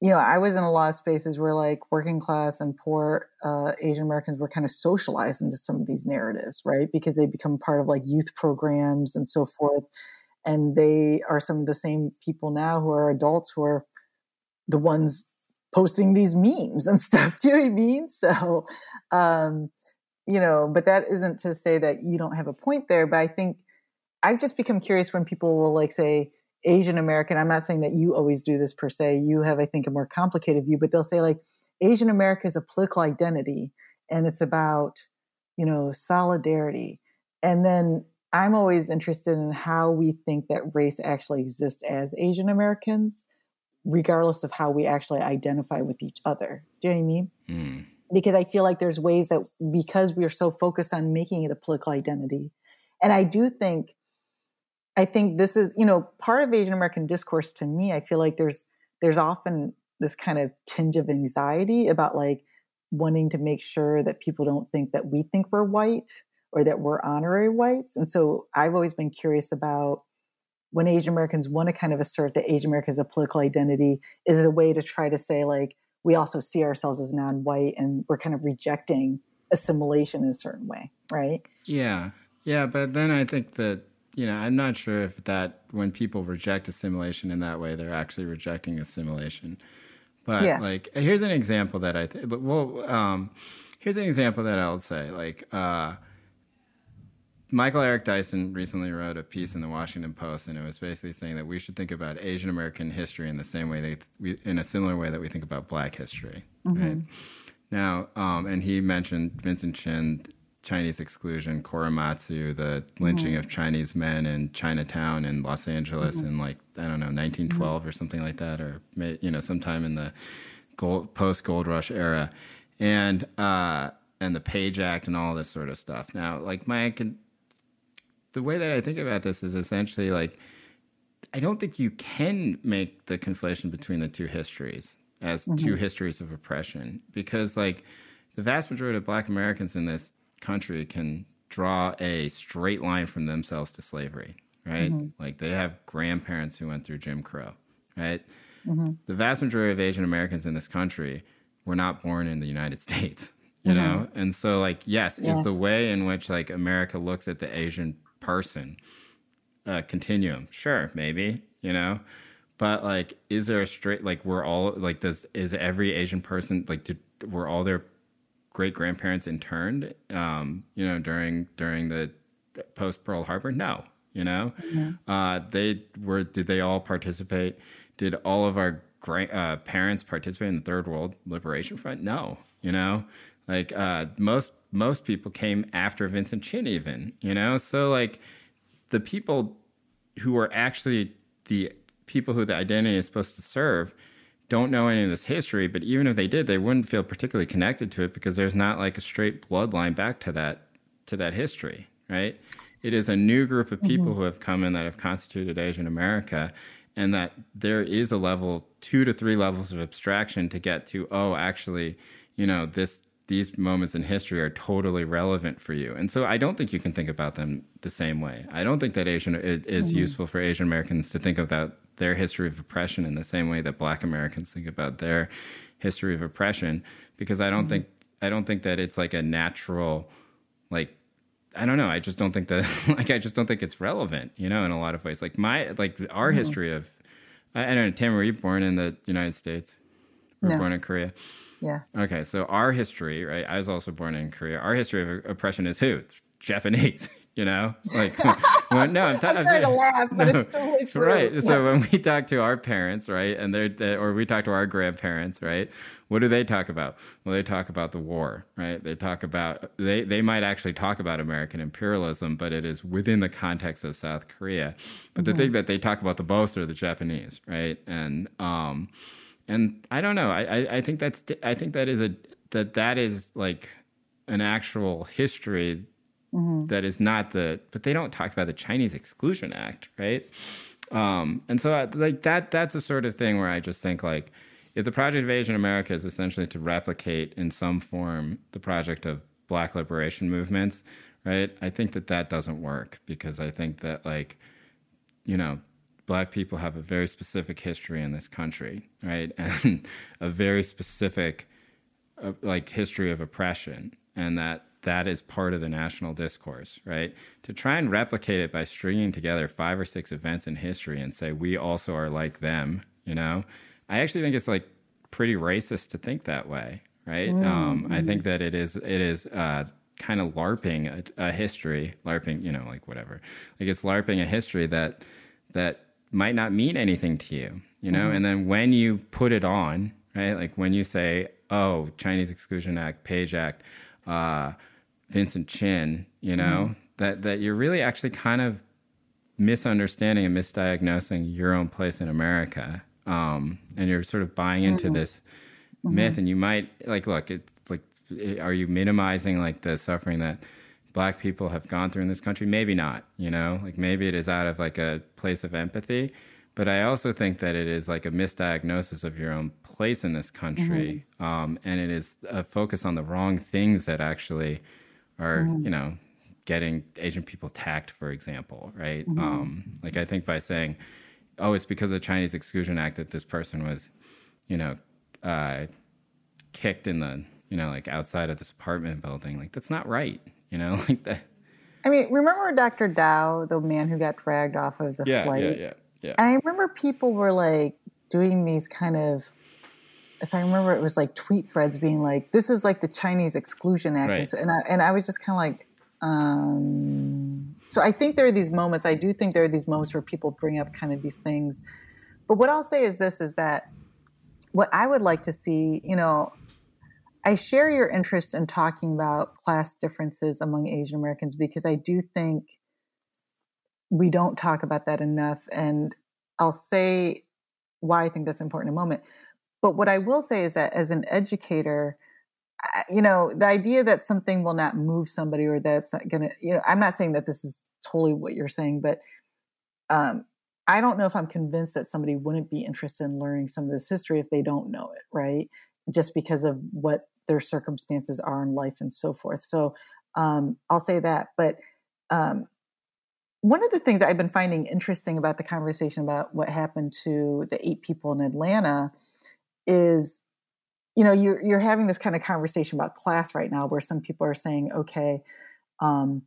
you know, I was in a lot of spaces where like working class and poor uh, Asian Americans were kind of socialized into some of these narratives, right? Because they become part of like youth programs and so forth. And they are some of the same people now who are adults who are the ones posting these memes and stuff. Do you know I mean? So, um, you know, but that isn't to say that you don't have a point there. But I think I've just become curious when people will like say, Asian American, I'm not saying that you always do this per se. You have, I think, a more complicated view, but they'll say like Asian America is a political identity and it's about, you know, solidarity. And then I'm always interested in how we think that race actually exists as Asian Americans, regardless of how we actually identify with each other. Do you know what I mean? Mm. Because I feel like there's ways that because we are so focused on making it a political identity, and I do think, I think this is, you know, part of Asian American discourse to me, I feel like there's there's often this kind of tinge of anxiety about like wanting to make sure that people don't think that we think we're white or that we're honorary whites. And so I've always been curious about when Asian Americans want to kind of assert that Asian America is a political identity, is it a way to try to say, like, we also see ourselves as non white and we're kind of rejecting assimilation in a certain way, right? Yeah. Yeah. But then I think that, you know, I'm not sure if that when people reject assimilation in that way, they're actually rejecting assimilation. But yeah. like, here's an example that I think, well, um, here's an example that I'll say, like, uh, Michael Eric Dyson recently wrote a piece in the Washington Post, and it was basically saying that we should think about Asian American history in the same way that we, in a similar way that we think about Black history. Mm-hmm. Right now, um, and he mentioned Vincent Chin, Chinese exclusion, Korematsu, the lynching mm-hmm. of Chinese men in Chinatown in Los Angeles mm-hmm. in like I don't know 1912 or something like that, or you know sometime in the gold, post Gold Rush era, and uh, and the Page Act and all this sort of stuff. Now, like my the way that I think about this is essentially like I don't think you can make the conflation between the two histories as mm-hmm. two histories of oppression because like the vast majority of black Americans in this country can draw a straight line from themselves to slavery, right? Mm-hmm. Like they have grandparents who went through Jim Crow, right? Mm-hmm. The vast majority of Asian Americans in this country were not born in the United States, you mm-hmm. know? And so like yes, yeah. it's the way in which like America looks at the Asian person uh, continuum. Sure, maybe you know, but like, is there a straight like we're all like does is every Asian person like did, were all their great grandparents interned? Um, you know, during during the post Pearl Harbor? No, you know, mm-hmm. uh, they were. Did they all participate? Did all of our great uh, parents participate in the Third World Liberation Front? No, you know, like uh, most most people came after Vincent Chin, even, you know? So, like, the people who are actually the people who the identity is supposed to serve don't know any of this history, but even if they did, they wouldn't feel particularly connected to it because there's not like a straight bloodline back to that to that history, right? It is a new group of people mm-hmm. who have come in that have constituted Asian America, and that there is a level, two to three levels of abstraction to get to. Oh, actually, you know, this these moments in history are totally relevant for you. And so I don't think you can think about them the same way. I don't think that Asian it is mm-hmm. useful for Asian Americans to think about their history of oppression in the same way that Black Americans think about their history of oppression because I don't mm-hmm. think I don't think that it's like a natural like I don't know. I just don't think that like I just don't think it's relevant, you know, in a lot of ways. Like my like our mm-hmm. history of I, I don't know, Tam, were you born in the United States? Or no. born in Korea? Yeah. Okay, so our history, right? I was also born in Korea. Our history of oppression is who? It's Japanese. You know, like well, no, I'm, t- I'm, I'm trying to laugh, but no, it's totally true. Right. Yeah. So when we talk to our parents, right, and they're they, or we talk to our grandparents, right, what do they talk about? Well, they talk about the war, right? They talk about they they might actually talk about American imperialism, but it is within the context of South Korea. But mm-hmm. the thing that they talk about the most are the Japanese, right? And um, and I don't know. I, I, I think that's I think that is a that that is like an actual history mm-hmm. that is not the. But they don't talk about the Chinese Exclusion Act, right? Um, and so I, like that that's the sort of thing where I just think like if the project of Asian America is essentially to replicate in some form the project of Black liberation movements, right? I think that that doesn't work because I think that like you know black people have a very specific history in this country, right? And a very specific uh, like history of oppression and that that is part of the national discourse, right? To try and replicate it by stringing together five or six events in history and say we also are like them, you know? I actually think it's like pretty racist to think that way, right? Mm-hmm. Um, I think that it is it is uh, kind of larping a, a history, larping, you know, like whatever. Like it's larping a history that that might not mean anything to you, you know? Mm-hmm. And then when you put it on, right? Like when you say, oh, Chinese Exclusion Act, Page Act, uh, Vincent Chin, you know, mm-hmm. that, that you're really actually kind of misunderstanding and misdiagnosing your own place in America. Um, and you're sort of buying into mm-hmm. this mm-hmm. myth and you might like, look, it's like, are you minimizing like the suffering that black people have gone through in this country? Maybe not, you know, like maybe it is out of like a place of empathy. But I also think that it is like a misdiagnosis of your own place in this country. Mm-hmm. Um, and it is a focus on the wrong things that actually are, mm-hmm. you know, getting Asian people attacked, for example, right? Mm-hmm. Um, like I think by saying, oh, it's because of the Chinese Exclusion Act that this person was, you know, uh, kicked in the, you know, like outside of this apartment building. Like that's not right, you know, like that. I mean, remember Dr. Dao the man who got dragged off of the yeah, flight? Yeah, yeah. Yeah. And I remember people were like doing these kind of, if I remember, it was like tweet threads being like, "This is like the Chinese Exclusion Act," right. and, so, and, I, and I was just kind of like, um, so I think there are these moments. I do think there are these moments where people bring up kind of these things. But what I'll say is this: is that what I would like to see, you know, I share your interest in talking about class differences among Asian Americans because I do think we don't talk about that enough. And I'll say why I think that's important in a moment. But what I will say is that as an educator, you know, the idea that something will not move somebody or that it's not going to, you know, I'm not saying that this is totally what you're saying, but um, I don't know if I'm convinced that somebody wouldn't be interested in learning some of this history if they don't know it, right? Just because of what their circumstances are in life and so forth. So um, I'll say that. But um, one of the things I've been finding interesting about the conversation about what happened to the eight people in Atlanta is, you know, you're you're having this kind of conversation about class right now, where some people are saying, okay, um,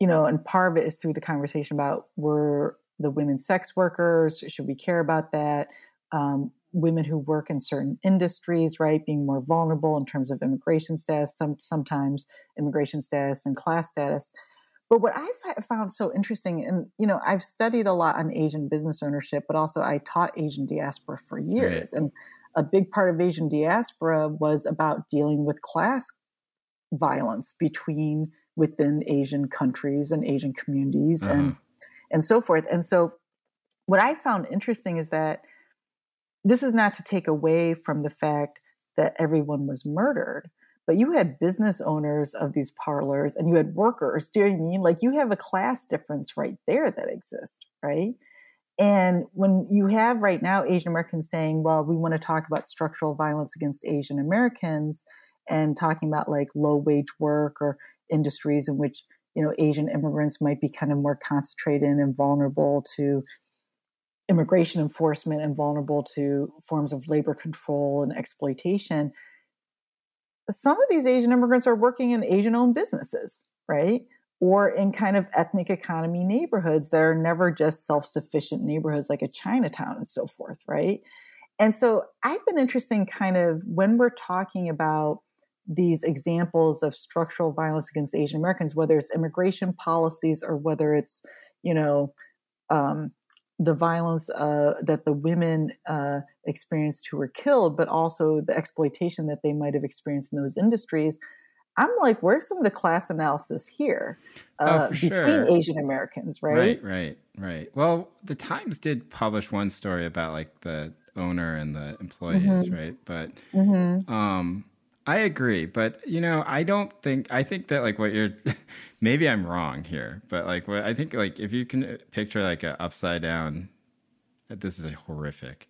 you know, and part of it is through the conversation about were the women sex workers, should we care about that? Um, women who work in certain industries, right, being more vulnerable in terms of immigration status, some sometimes immigration status and class status. But what I've found so interesting, and you know, I've studied a lot on Asian business ownership, but also I taught Asian diaspora for years, right. and a big part of Asian diaspora was about dealing with class violence between within Asian countries and Asian communities uh-huh. and and so forth. And so, what I found interesting is that this is not to take away from the fact that everyone was murdered, but you had business owners of these parlors and you had workers. Do you know I mean? Like you have a class difference right there that exists, right? And when you have right now Asian Americans saying, well, we want to talk about structural violence against Asian Americans and talking about like low wage work or industries in which, you know, Asian immigrants might be kind of more concentrated and vulnerable to immigration enforcement and vulnerable to forms of labor control and exploitation some of these Asian immigrants are working in Asian owned businesses, right? Or in kind of ethnic economy neighborhoods that are never just self sufficient neighborhoods like a Chinatown and so forth, right? And so I've been interested in kind of when we're talking about these examples of structural violence against Asian Americans, whether it's immigration policies or whether it's, you know, um, the violence uh, that the women uh, experienced who were killed, but also the exploitation that they might have experienced in those industries. I'm like, where's some of the class analysis here oh, uh, oh, between sure. Asian Americans, right? Right, right, right. Well, the Times did publish one story about like the owner and the employees, mm-hmm. right? But mm-hmm. um, I agree, but you know, I don't think I think that like what you're maybe I'm wrong here, but like what I think like if you can picture like an upside down this is a horrific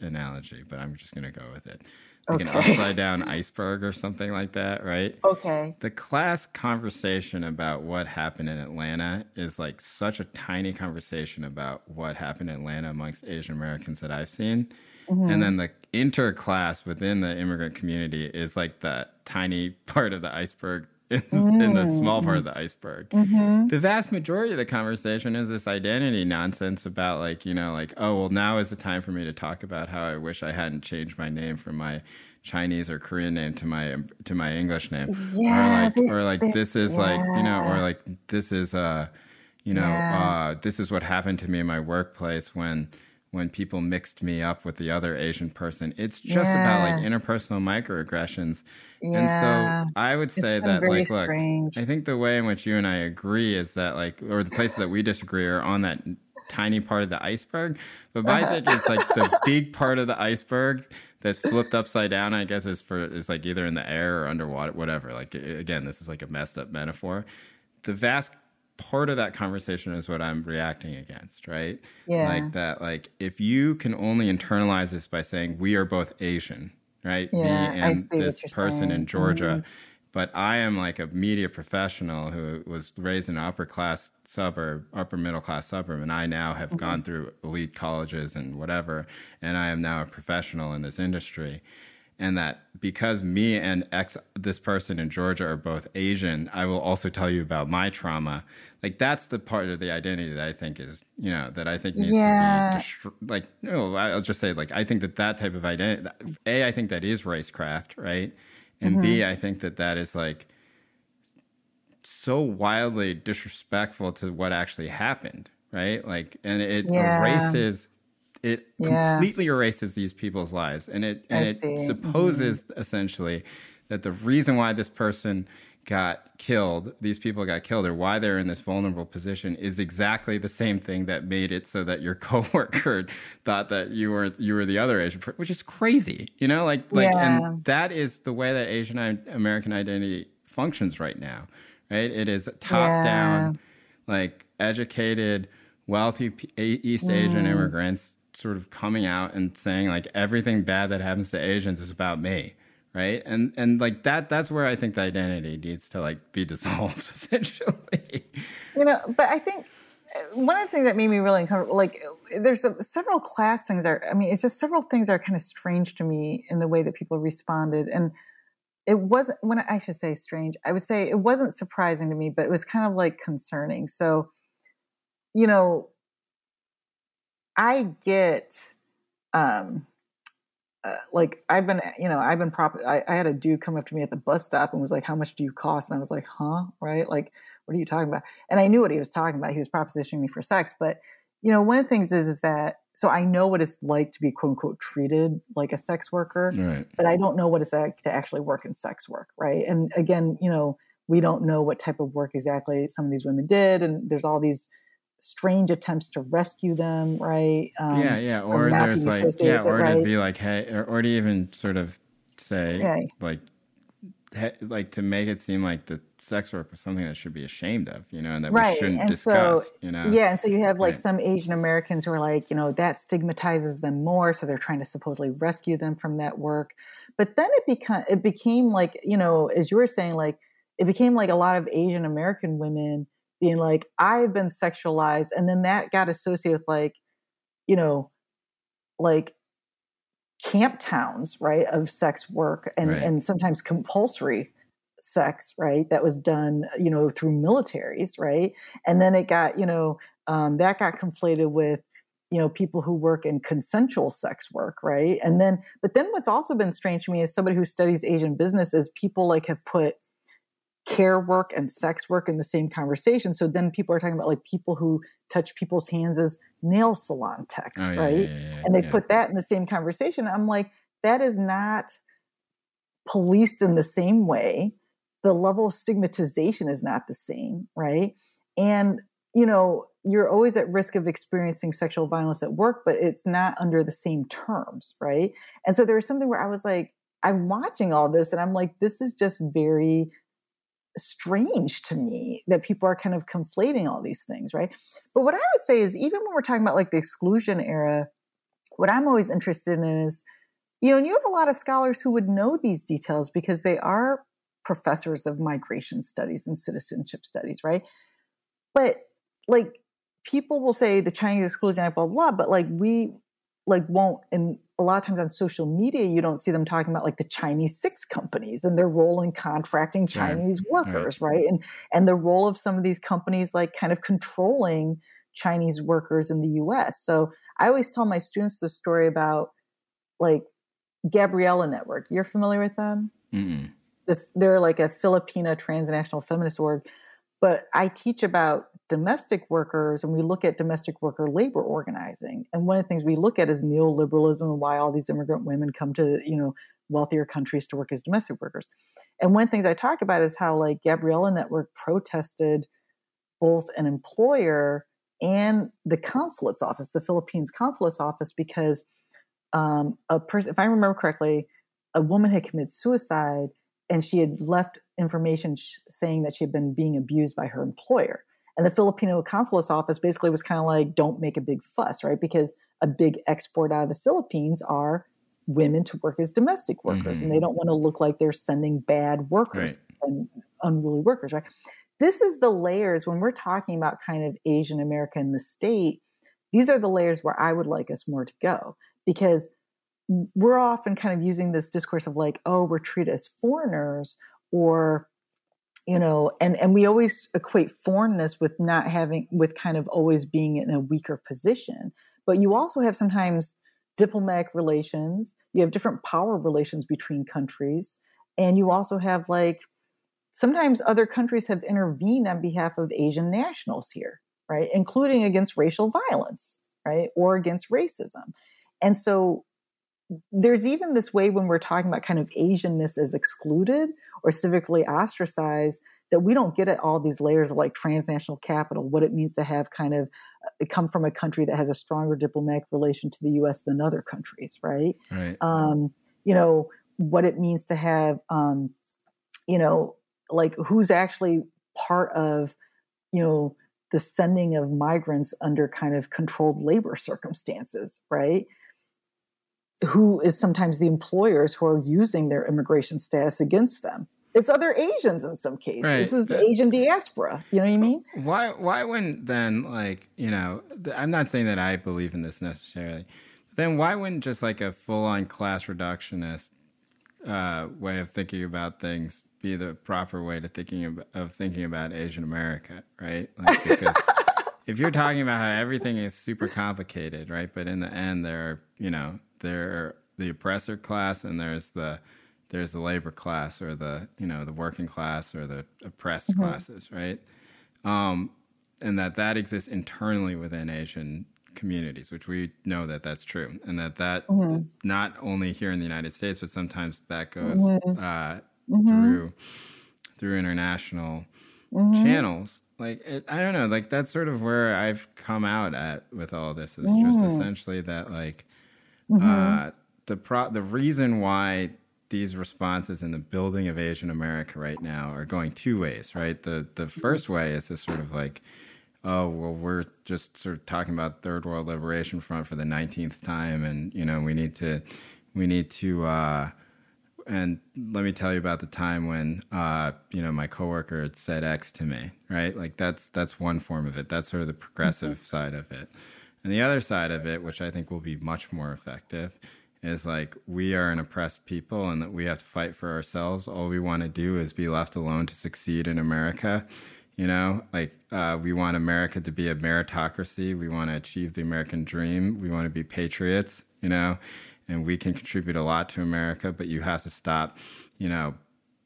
analogy, but I'm just going to go with it. Like okay. an upside down iceberg or something like that, right? Okay. The class conversation about what happened in Atlanta is like such a tiny conversation about what happened in Atlanta amongst Asian Americans that I've seen Mm-hmm. And then the interclass within the immigrant community is like the tiny part of the iceberg in, mm. in the small part of the iceberg. Mm-hmm. The vast majority of the conversation is this identity nonsense about like, you know, like, oh, well, now is the time for me to talk about how I wish I hadn't changed my name from my Chinese or Korean name to my to my English name. Yeah, or like or like this is yeah. like, you know, or like this is uh you know, Yeah. uh, this is what happened to me in my workplace when when people mixed me up with the other Asian person. It's just about like Yeah. interpersonal microaggressions. Yeah. And so I would say that like look. I think the way in which you and I agree is that like or the places that we disagree are on that tiny part of the iceberg. But my Uh-huh. is like the big part of the iceberg that's flipped upside down, I guess is for is like either in the air or underwater, whatever. Like again, this is like a messed up metaphor. The vast part of that conversation is what I'm reacting against, right? Yeah. Like that, like if you can only internalize this by saying we are both Asian, right? Yeah, Me and this person saying. Mm-hmm. in Georgia. But I am like a media professional who was raised in an upper class suburb, upper middle class suburb, and I now have gone Mm-hmm. through elite colleges and whatever, and I am now a professional in this industry. And that because me and ex this person in Georgia are both Asian, I will also tell you about my trauma. Like that's the part of the identity that I think is, you know, that I think needs Yeah. to be destro- like. No, I'll just say like I think that that type of identity. A, I think that is racecraft, right? And B, mm-hmm. I think that that is like so wildly disrespectful to what actually happened, right? Like, and it Yeah. erases, it Yeah. completely erases these people's lives, and it and I it see. Mm-hmm. supposes essentially that the reason why this person got killed, these people got killed, or why they're in this vulnerable position is exactly the same thing that made it so that your coworker thought that you were you were the other Asian, which is crazy, you know, like like, Yeah. and that is the way that Asian American identity functions right now, right? It is top Yeah. down, like educated, wealthy East Asian Mm. immigrants sort of coming out and saying like everything bad that happens to Asians is about me, right? And and like that that's where I think the identity needs to like be dissolved essentially. You know, but I think uh, one of the things that made me really uncomfortable, like there's a, several class things are, I mean, it's just several things are kind of strange to me in the way that people responded. And it wasn't, when I should say strange, I would say it wasn't surprising to me, but it was kind of like concerning. So, you know, I get, um, uh, like I've been, you know, I've been prop. I, I had a dude come up to me at the bus stop and was like, "How much do you cost?" And I was like, "Huh?" Right? Like, what are you talking about? And I knew what he was talking about. He was propositioning me for sex. But you know, one of the things is, is that so I know what it's like to be quote unquote treated like a sex worker, right. but I don't know what it's like to actually work in sex work, right? And again, you know, we don't know what type of work exactly some of these women did, and there's all these strange attempts to rescue them, right? Um, yeah, yeah. Or not there's like yeah, or to right? be like hey, or, or to even sort of say Yeah. like he, like to make it seem like the sex work was something that should be ashamed of, you know, and that we shouldn't and discuss, so- you know. Yeah, and so you have like Right. some Asian Americans who are like, you know, that stigmatizes them more, so they're trying to supposedly rescue them from that work. But then it became it became like, you know, as you were saying, like it became like a lot of Asian American women being like, I've been sexualized, and then that got associated with like, you know, like camp towns, right, of sex work and Right. and sometimes compulsory sex, right, that was done, you know, through militaries, right, and then it got, you know, um, that got conflated with, you know, people who work in consensual sex work, right, and then, but then what's also been strange to me is somebody who studies Asian business is people like have put care work and sex work in the same conversation. So then people are talking about like people who touch people's hands as nail salon techs, Oh, right? yeah, yeah, yeah, and they put that in the same conversation. I'm like, that is not policed in the same way. The level of stigmatization is not the same, right? And, you know, you're always at risk of experiencing sexual violence at work, but it's not under the same terms, right? And so there was something where I was like, I'm watching all this and I'm like, this is just very strange to me that people are kind of conflating all these things, right? But what I would say is, even when we're talking about like the exclusion era, what I'm always interested in is, you know, and you have a lot of scholars who would know these details because they are professors of migration studies and citizenship studies, right? But like people will say the Chinese exclusion blah, blah, blah, but like we like won't and a lot of times on social media you don't see them talking about like the Chinese six companies and their role in contracting. Chinese mm-hmm. workers, right? And and the role of some of these companies like kind of controlling Chinese workers in the US. So I always tell my students the story about like Gabriela Network. You're familiar with them? The, they're like a Filipina transnational feminist org. But I teach about domestic workers and we look at domestic worker labor organizing and one of the things we look at is neoliberalism and why all these immigrant women come to you know wealthier countries to work as domestic workers and one of the things i talk about is how like gabriela network protested both an employer and the consulate's office the philippines consulate's office because um, a person if i remember correctly a woman had committed suicide and she had left information sh- saying that she had been being abused by her employer. And the Filipino consulate's office basically was kind of like, don't make a big fuss, right? Because a big export out of the Philippines are women to work as domestic workers, mm-hmm. and they don't want to look like they're sending bad workers right. and unruly workers, right? This is the layers when we're talking about kind of Asian America in the state. These are the layers where I would like us more to go because we're often kind of using this discourse of like, oh, we're treated as foreigners or you know and and we always equate foreignness with not having with kind of always being in a weaker position. But you also have sometimes diplomatic relations you have different power relations between countries and you also have like sometimes other countries have intervened on behalf of asian nationals here right? Including against racial violence right? Or against racism. And so there's even this way when we're talking about kind of Asianness as excluded or civically ostracized that we don't get at all these layers of like transnational capital, what it means to have kind of uh, come from a country that has a stronger diplomatic relation to the U.S. than other countries, right? Right. Um, you know what it means to have, um, you know, like who's actually part of, you know, the sending of migrants under kind of controlled labor circumstances, right? Who is sometimes the employers who are using their immigration status against them. It's other Asians in some cases. Right. This is the Asian diaspora. You know what I mean? Why? Why wouldn't then like you know? I'm not saying that I believe in this necessarily, but then why wouldn't just like a full-on class reductionist uh, way of thinking about things be the proper way to thinking of, of thinking about Asian America, right? Like because. if you're talking about how everything is super complicated, right? But in the end, there are, you know, there the oppressor class and there's the there's the labor class or the you know the working class or the oppressed mm-hmm. classes, right? Um, and that that exists internally within Asian communities, which we know that that's true, and that that mm-hmm. not only here in the United States, but sometimes that goes mm-hmm. uh, mm-hmm. through through international mm-hmm. channels. Like it, I don't know, like that's sort of where I've come out at with all this is just mm. essentially that like Mm-hmm. Uh, the pro- the reason why these responses in the building of Asian America right now are going two ways, right? The the first way is this sort of like, oh well, we're just sort of talking about Third World Liberation Front for the nineteenth time, and you know we need to we need to. Uh, and let me tell you about the time when uh, you know my coworker had said X to me, right? Like that's that's one form of it. That's sort of the progressive mm-hmm. side of it. And the other side of it, which I think will be much more effective, is like we are an oppressed people and that we have to fight for ourselves. All we want to do is be left alone to succeed in America. You know, like uh, we want America to be a meritocracy. We want to achieve the American dream. We want to be patriots, you know, and we can contribute a lot to America, but you have to stop, you know,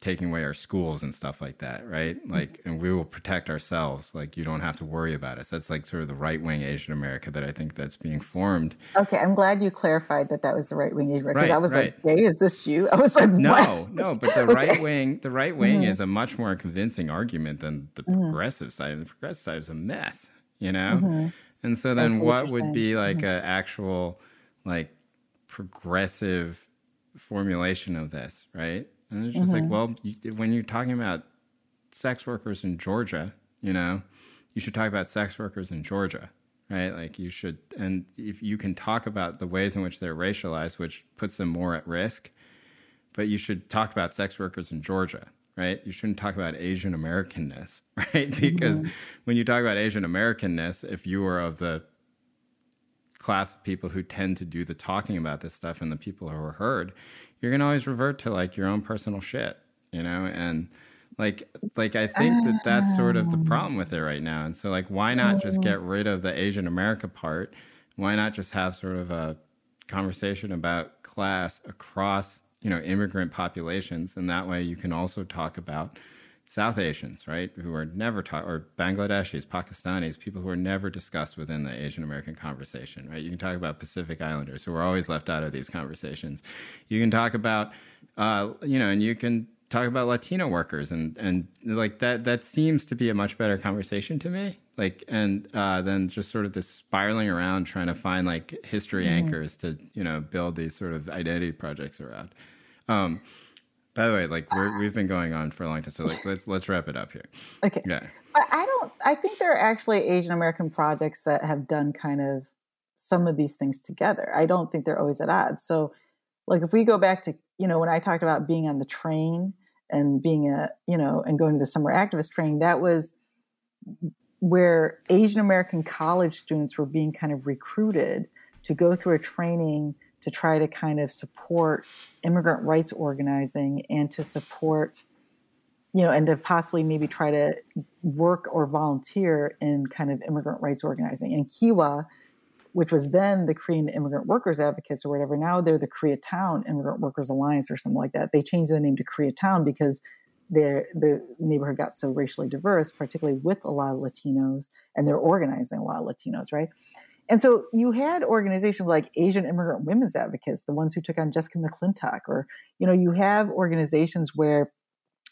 taking away our schools and stuff like that, right? Like, and we will protect ourselves. Like, you don't have to worry about us. That's like sort of the right wing Asian America that I think that's being formed. Okay, I'm glad you clarified that that was the right wing Asian America. Right, I was right. like, "Hey, is this you?" I was like, "No, what? no." But the okay. right wing, the right wing mm-hmm. is a much more convincing argument than the mm-hmm. progressive side. The progressive side is a mess, you know. Mm-hmm. And so then, what would be like mm-hmm. an actual, like, progressive formulation of this, right? And it's just mm-hmm. like, well, you, when you're talking about sex workers in Georgia, you know, you should talk about sex workers in Georgia, right? Like you should, and if you can talk about the ways in which they're racialized, which puts them more at risk, but you should talk about sex workers in Georgia, right? You shouldn't talk about Asian Americanness, right? Because mm-hmm. when you talk about Asian Americanness, if you are of the class of people who tend to do the talking about this stuff and the people who are heard, you're gonna always revert to like your own personal shit, you know, and like like I think that that's sort of the oh. problem with it right now. And so like, why not just oh. get rid of the Asian America part? Why not just have sort of a conversation about class across you know immigrant populations, and that way you can also talk about South Asians, right, who are never taught, or Bangladeshis, Pakistanis, people who are never discussed within the Asian American conversation, right? You can talk about Pacific Islanders who are always left out of these conversations. You can talk about, uh, you know, and you can talk about Latino workers, and and like that. That seems to be a much better conversation to me. Like, and uh, then just sort of this spiraling around trying to find like history mm. anchors to you know build these sort of identity projects around. Um, by the way, like we have been going on for a long time, so like let's let's wrap it up here. Okay. Yeah. I don't. I think there are actually Asian American projects that have done kind of some of these things together. I don't think they're always at odds. So, like if we go back to you know when I talked about being on the train and being a you know and going to the summer activist training, that was where Asian American college students were being kind of recruited to go through a training to try to kind of support immigrant rights organizing and to support you know and to possibly maybe try to work or volunteer in kind of immigrant rights organizing. And kiwa which was then the korean immigrant workers advocates or whatever now they're the koreatown immigrant workers alliance or something like that. They changed the name to koreatown because their the neighborhood got so racially diverse particularly with a lot of latinos and they're organizing a lot of latinos right and so you had organizations like Asian Immigrant Women's Advocates, the ones who took on Jessica McClintock, or, you know, you have organizations where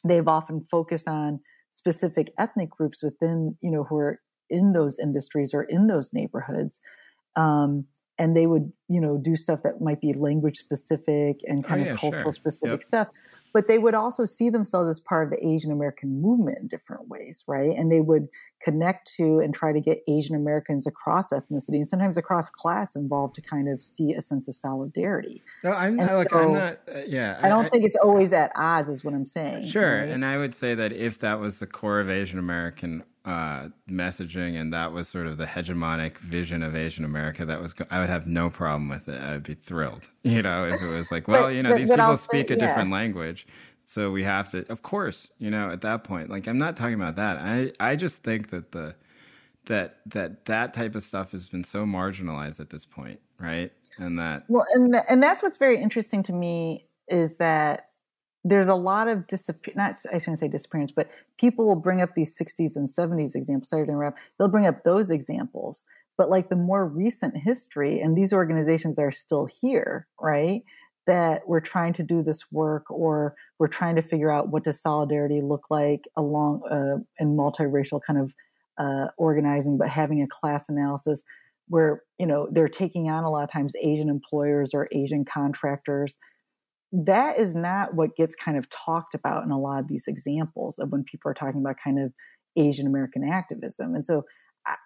they've often focused on specific ethnic groups within, you know, who are in those industries or in those neighborhoods. Um, and they would, you know, do stuff that might be language specific and oh, kind oh, yeah, of cultural sure. specific yep. stuff but they would also see themselves as part of the Asian American movement in different ways, right? And they would connect to and try to get Asian Americans across ethnicity and sometimes across class involved to kind of see a sense of solidarity. No, I'm, I, like, so, I'm not, uh, yeah. I, I don't I, think it's always at odds, is what I'm saying. Sure. Right? And I would say that if that was the core of Asian American uh, messaging, and that was sort of the hegemonic vision of Asian America. That was, I would have no problem with it. I would be thrilled, you know, if it was like, well, but, you know, but, these but people speak say, a different language, so we have to, of course, you know, at that point, like I'm not talking about that. I, I just think that the, that that that type of stuff has been so marginalized at this point, right? And that well, and and that's what's very interesting to me is that there's a lot of disappear not I shouldn't say disappearance, but people will bring up these 60s and 70s examples. Sorry to interrupt. They'll bring up those examples, but like the more recent history, and these organizations are still here, right? That we're trying to do this work, or we're trying to figure out what does solidarity look like along uh, in multiracial kind of uh, organizing, but having a class analysis where you know they're taking on a lot of times Asian employers or Asian contractors that is not what gets kind of talked about in a lot of these examples of when people are talking about kind of Asian American activism. And so,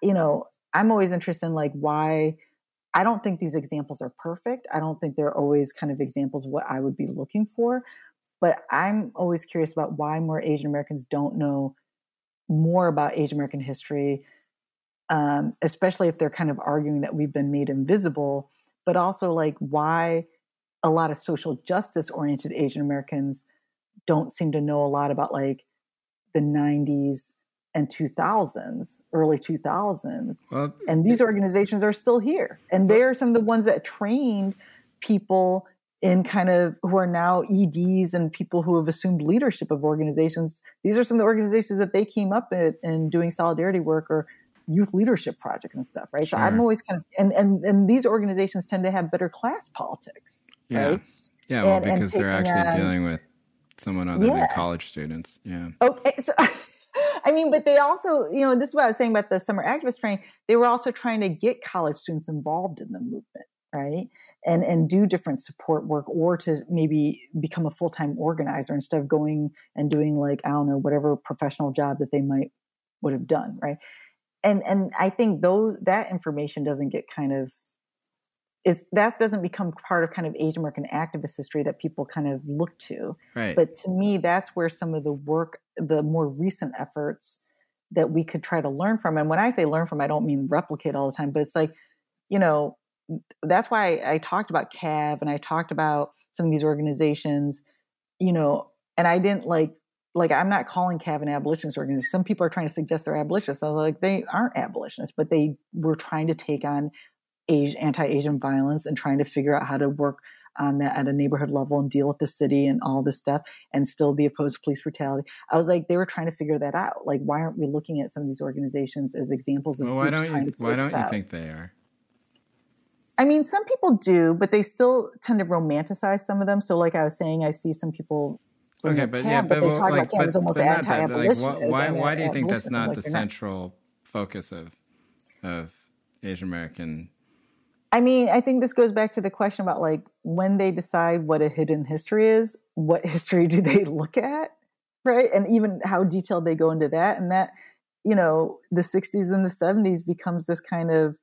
you know, I'm always interested in like why I don't think these examples are perfect. I don't think they're always kind of examples of what I would be looking for. But I'm always curious about why more Asian Americans don't know more about Asian American history, um, especially if they're kind of arguing that we've been made invisible, but also like why a lot of social justice oriented Asian Americans don't seem to know a lot about like the 90s and 2000s, early 2000s. Well, and these organizations are still here. And they are some of the ones that trained people in kind of who are now EDs and people who have assumed leadership of organizations. These are some of the organizations that they came up in, in doing solidarity work or youth leadership projects and stuff, right? Sure. So I'm always kind of and, and and these organizations tend to have better class politics. Yeah. Right? Yeah, well, and, because and they're actually um, dealing with someone other yeah. than college students. Yeah. Okay. So, I mean, but they also, you know, this is what I was saying about the summer activist training. They were also trying to get college students involved in the movement, right? And and do different support work, or to maybe become a full time organizer instead of going and doing like I don't know whatever professional job that they might would have done, right? And and I think those that information doesn't get kind of it's that doesn't become part of kind of Asian American activist history that people kind of look to. Right. But to me, that's where some of the work, the more recent efforts that we could try to learn from. And when I say learn from, I don't mean replicate all the time, but it's like, you know, that's why I talked about CAAAV and I talked about some of these organizations, you know, and I didn't like like I'm not calling CAAAV an abolitionist organization. Some people are trying to suggest they're abolitionists. I was like, they aren't abolitionists, but they were trying to take on anti-Asian violence and trying to figure out how to work on that at a neighborhood level and deal with the city and all this stuff and still be opposed to police brutality. I was like, they were trying to figure that out. Like, why aren't we looking at some of these organizations as examples of well, why don't you, why don't you think they are? I mean, some people do, but they still tend to romanticize some of them. So, like I was saying, I see some people. Okay, but yeah, but, but they talk like, about camp almost anti-abolitionist. Like, why, why do you think that's not like the central not. focus of of Asian American? I mean, I think this goes back to the question about like when they decide what a hidden history is, what history do they look at, right? And even how detailed they go into that, and that you know, the '60s and the '70s becomes this kind of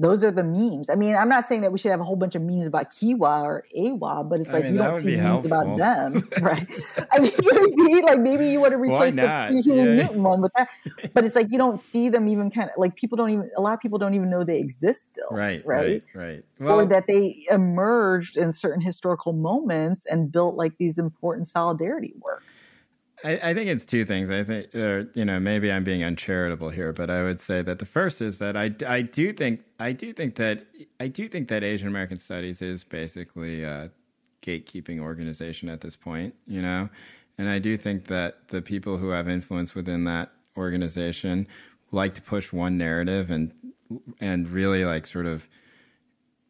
those are the memes. I mean, I'm not saying that we should have a whole bunch of memes about Kiwa or AIWA, but it's like I mean, you don't see memes about them, right? I mean, you know what I mean? Like maybe you want to replace the Huey yeah. Newton one with that, but it's like you don't see them even kind of like people don't even a lot of people don't even know they exist still, right? Right, right. right. Well, or that they emerged in certain historical moments and built like these important solidarity work. I, I, think it's two things. I think, uh, you know, maybe I'm being uncharitable here, but I would say that the first is that I, I do think I do think that I do think that Asian American Studies is basically a gatekeeping organization at this point, you know, and I do think that the people who have influence within that organization like to push one narrative and and really like sort of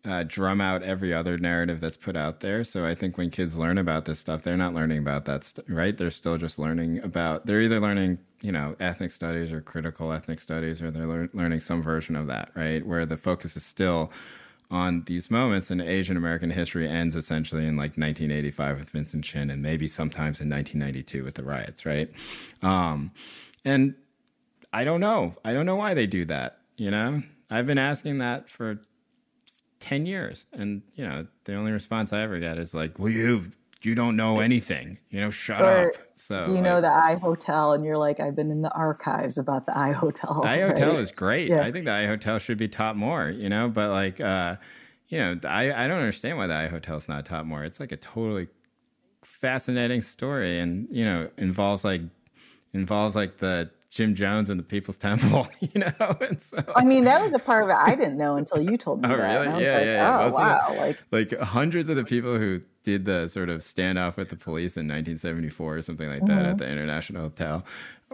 uh, drum out every other narrative that's put out there. So I think when kids learn about this stuff, they're not learning about that, st- right? They're still just learning about. They're either learning, you know, ethnic studies or critical ethnic studies, or they're lear- learning some version of that, right? Where the focus is still on these moments, and Asian American history ends essentially in like 1985 with Vincent Chin, and maybe sometimes in 1992 with the riots, right? Um, and I don't know. I don't know why they do that. You know, I've been asking that for 10 years. And, you know, the only response I ever get is like, well, you, you don't know anything, you know, shut or, up. So do you know the I Hotel? And you're like, I've been in the archives about the I Hotel. The I Hotel right? is great. Yeah. I think the I Hotel should be taught more, you know, but like, uh, you know, I, I don't understand why the I Hotel is not taught more. It's like a totally fascinating story and, you know, involves like, involves like the Jim Jones and the People's Temple, you know. So, I mean, that was a part of it I didn't know until you told me oh, that. Really? Yeah, like, yeah, yeah. Oh, wow. The, like, like hundreds of the people who did the sort of standoff with the police in 1974 or something like that mm-hmm. at the International Hotel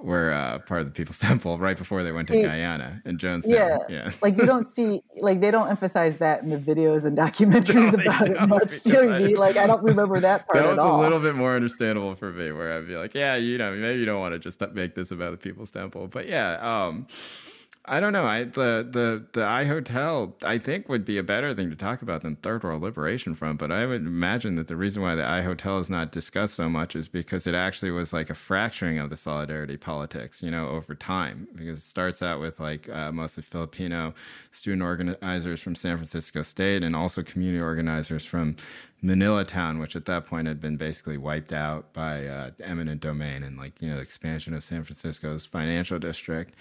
were uh, part of the People's Temple right before they went to Guyana and Jonestown. Yeah, yeah. like you don't see, like they don't emphasize that in the videos and documentaries no, about it much. You know Like I don't remember that part. That was a little bit more understandable for me, where I'd be like, yeah, you know, maybe you don't want to just make this about the People's Temple, but yeah. um I don't know. I the the the I Hotel I think would be a better thing to talk about than Third World Liberation Front. But I would imagine that the reason why the I Hotel is not discussed so much is because it actually was like a fracturing of the solidarity politics, you know, over time. Because it starts out with like uh, mostly Filipino student organizers from San Francisco State and also community organizers from Manila Town, which at that point had been basically wiped out by uh, eminent domain and like you know the expansion of San Francisco's financial district.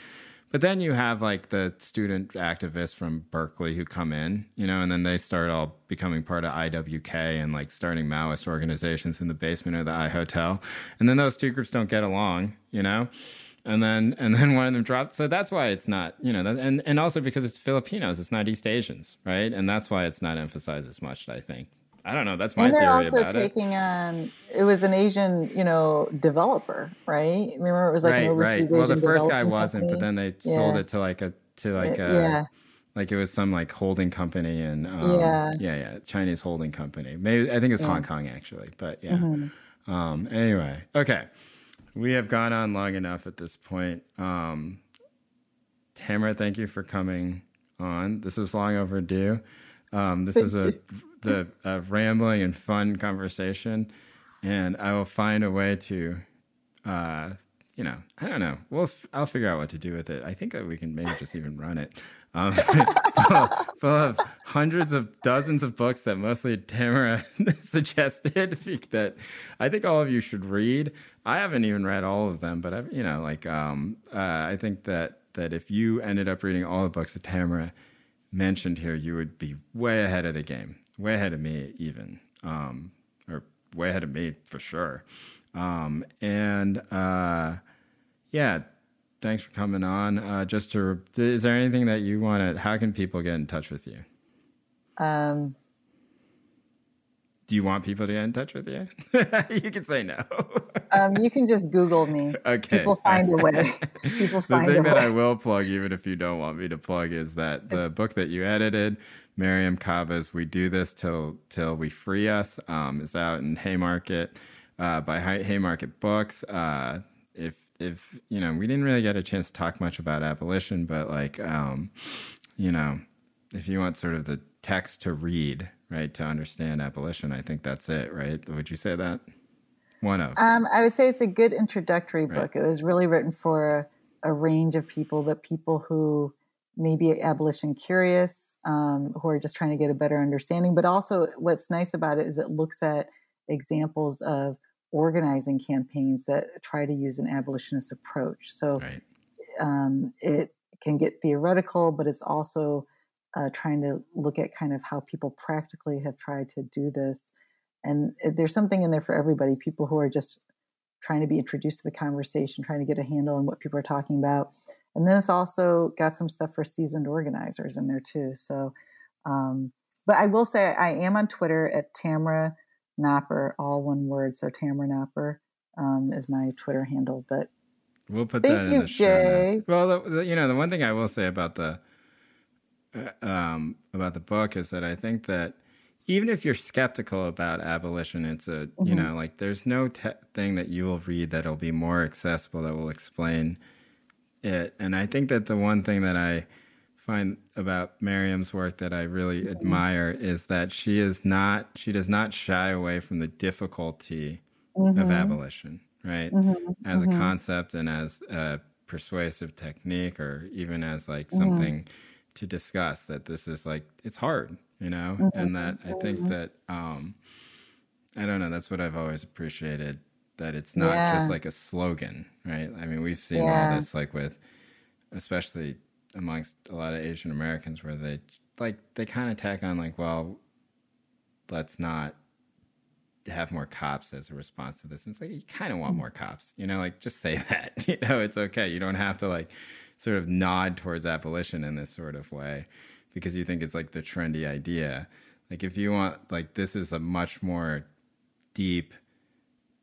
But then you have like the student activists from Berkeley who come in, you know, and then they start all becoming part of IWK and like starting Maoist organizations in the basement of the I Hotel. And then those two groups don't get along, you know? And then and then one of them drops. So that's why it's not, you know, and and also because it's Filipinos, it's not East Asians, right? And that's why it's not emphasized as much, I think. I don't know. That's my and they're theory also about taking it. on. It was an Asian, you know, developer, right? Remember, it was like right, right. Asian well, the first guy wasn't, but then they yeah. sold it to like a to like a yeah. like it was some like holding company and um, yeah, yeah, yeah, Chinese holding company. Maybe I think it's yeah. Hong Kong actually, but yeah. Mm-hmm. Um, anyway, okay, we have gone on long enough at this point. Um, Tamara, thank you for coming on. This is long overdue. Um, this is a the uh, rambling and fun conversation, and I will find a way to, uh, you know, I don't know. We'll I'll figure out what to do with it. I think that we can maybe just even run it. Um, full, full, of hundreds of dozens of books that mostly Tamara suggested that I think all of you should read. I haven't even read all of them, but I've, you know, like um, uh, I think that that if you ended up reading all the books that Tamara mentioned here, you would be way ahead of the game way ahead of me even, um, or way ahead of me for sure. Um, and uh, yeah, thanks for coming on. Uh, just to, is there anything that you want to? How can people get in touch with you? Um, do you want people to get in touch with you? you can say no. um, you can just Google me. Okay. People find a way. People find the thing that way. I will plug, even if you don't want me to plug, is that the book that you edited, Mariame Kaba's "We Do This Till Till We Free Us," um, is out in Haymarket uh, by Haymarket Books. Uh, if if you know, we didn't really get a chance to talk much about abolition, but like, um, you know, if you want sort of the text to read right to understand abolition i think that's it right? Would you say that? One of. Um, i would say it's a good introductory book. It was really written for a, a, range of people but people who may be abolition curious um, who are just trying to get a better understanding but also what's nice about it is it looks at examples of organizing campaigns that try to use an abolitionist approach so right. um, it can get theoretical but it's also uh, trying to look at kind of how people practically have tried to do this. And there's something in there for everybody people who are just trying to be introduced to the conversation, trying to get a handle on what people are talking about. And then it's also got some stuff for seasoned organizers in there too. So, um, but I will say I am on Twitter at Tamara Nopper, all one word. So Tamara Nopper um, is my Twitter handle. But we'll put that in you, the show Jay. notes. Well, the, the, you know, the one thing I will say about the uh, um, about the book is that I think that even if you're skeptical about abolition, it's a mm-hmm. you know like there's no te- thing that you will read that'll be more accessible that will explain it. And I think that the one thing that I find about Mariame's work that I really mm-hmm. admire is that she is not she does not shy away from the difficulty mm-hmm. of abolition, right? Mm-hmm. As a mm-hmm. concept and as a persuasive technique or even as like mm-hmm. something to discuss that this is like it's hard you know mm-hmm. and that i think that um i don't know that's what i've always appreciated that it's not yeah. just like a slogan right i mean we've seen yeah. all this like with especially amongst a lot of asian americans where they like they kind of tack on like well let's not have more cops as a response to this and it's like you kind of want mm. more cops you know like just say that you know it's okay you don't have to like sort of nod towards abolition in this sort of way because you think it's like the trendy idea. Like if you want like this is a much more deep,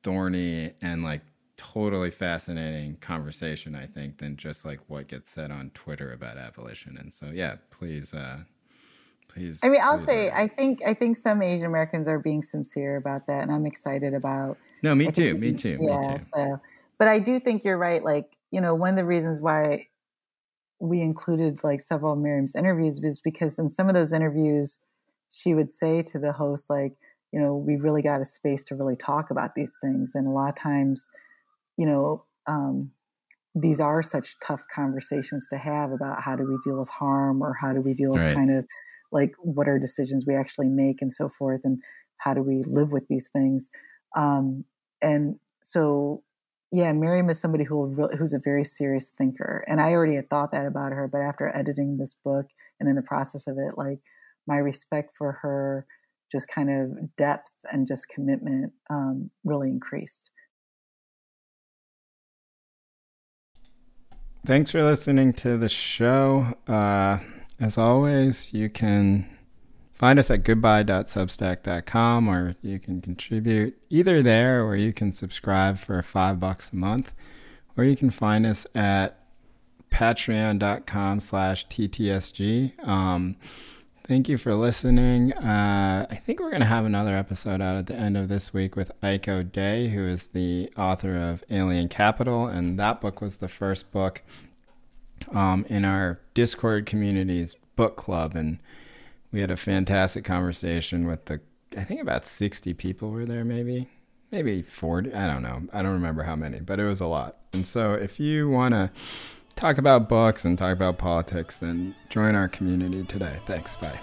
thorny and like totally fascinating conversation, I think, than just like what gets said on Twitter about abolition. And so yeah, please uh please I mean I'll please, say I think I think some Asian Americans are being sincere about that and I'm excited about No, me too, me too. Yeah. Me too. So but I do think you're right, like, you know, one of the reasons why we included like several of Mariame's interviews was because in some of those interviews, she would say to the host, like, you know, we really got a space to really talk about these things. And a lot of times, you know, um, these are such tough conversations to have about how do we deal with harm or how do we deal with right. kind of like what are decisions we actually make and so forth and how do we live with these things um, and so yeah, Mariame is somebody who really, who's a very serious thinker, and I already had thought that about her. But after editing this book and in the process of it, like my respect for her, just kind of depth and just commitment, um, really increased. Thanks for listening to the show. Uh, as always, you can Find us at goodbye.substack.com or you can contribute either there or you can subscribe for five bucks a month. Or you can find us at patreon.com slash TTSG. Um, thank you for listening. Uh, I think we're going to have another episode out at the end of this week with Iyko Day, who is the author of Alien Capital. And that book was the first book um, in our Discord community's book club. And we had a fantastic conversation with the I think about 60 people were there maybe maybe 40 I don't know I don't remember how many but it was a lot and so if you want to talk about books and talk about politics then join our community today. Thanks. Bye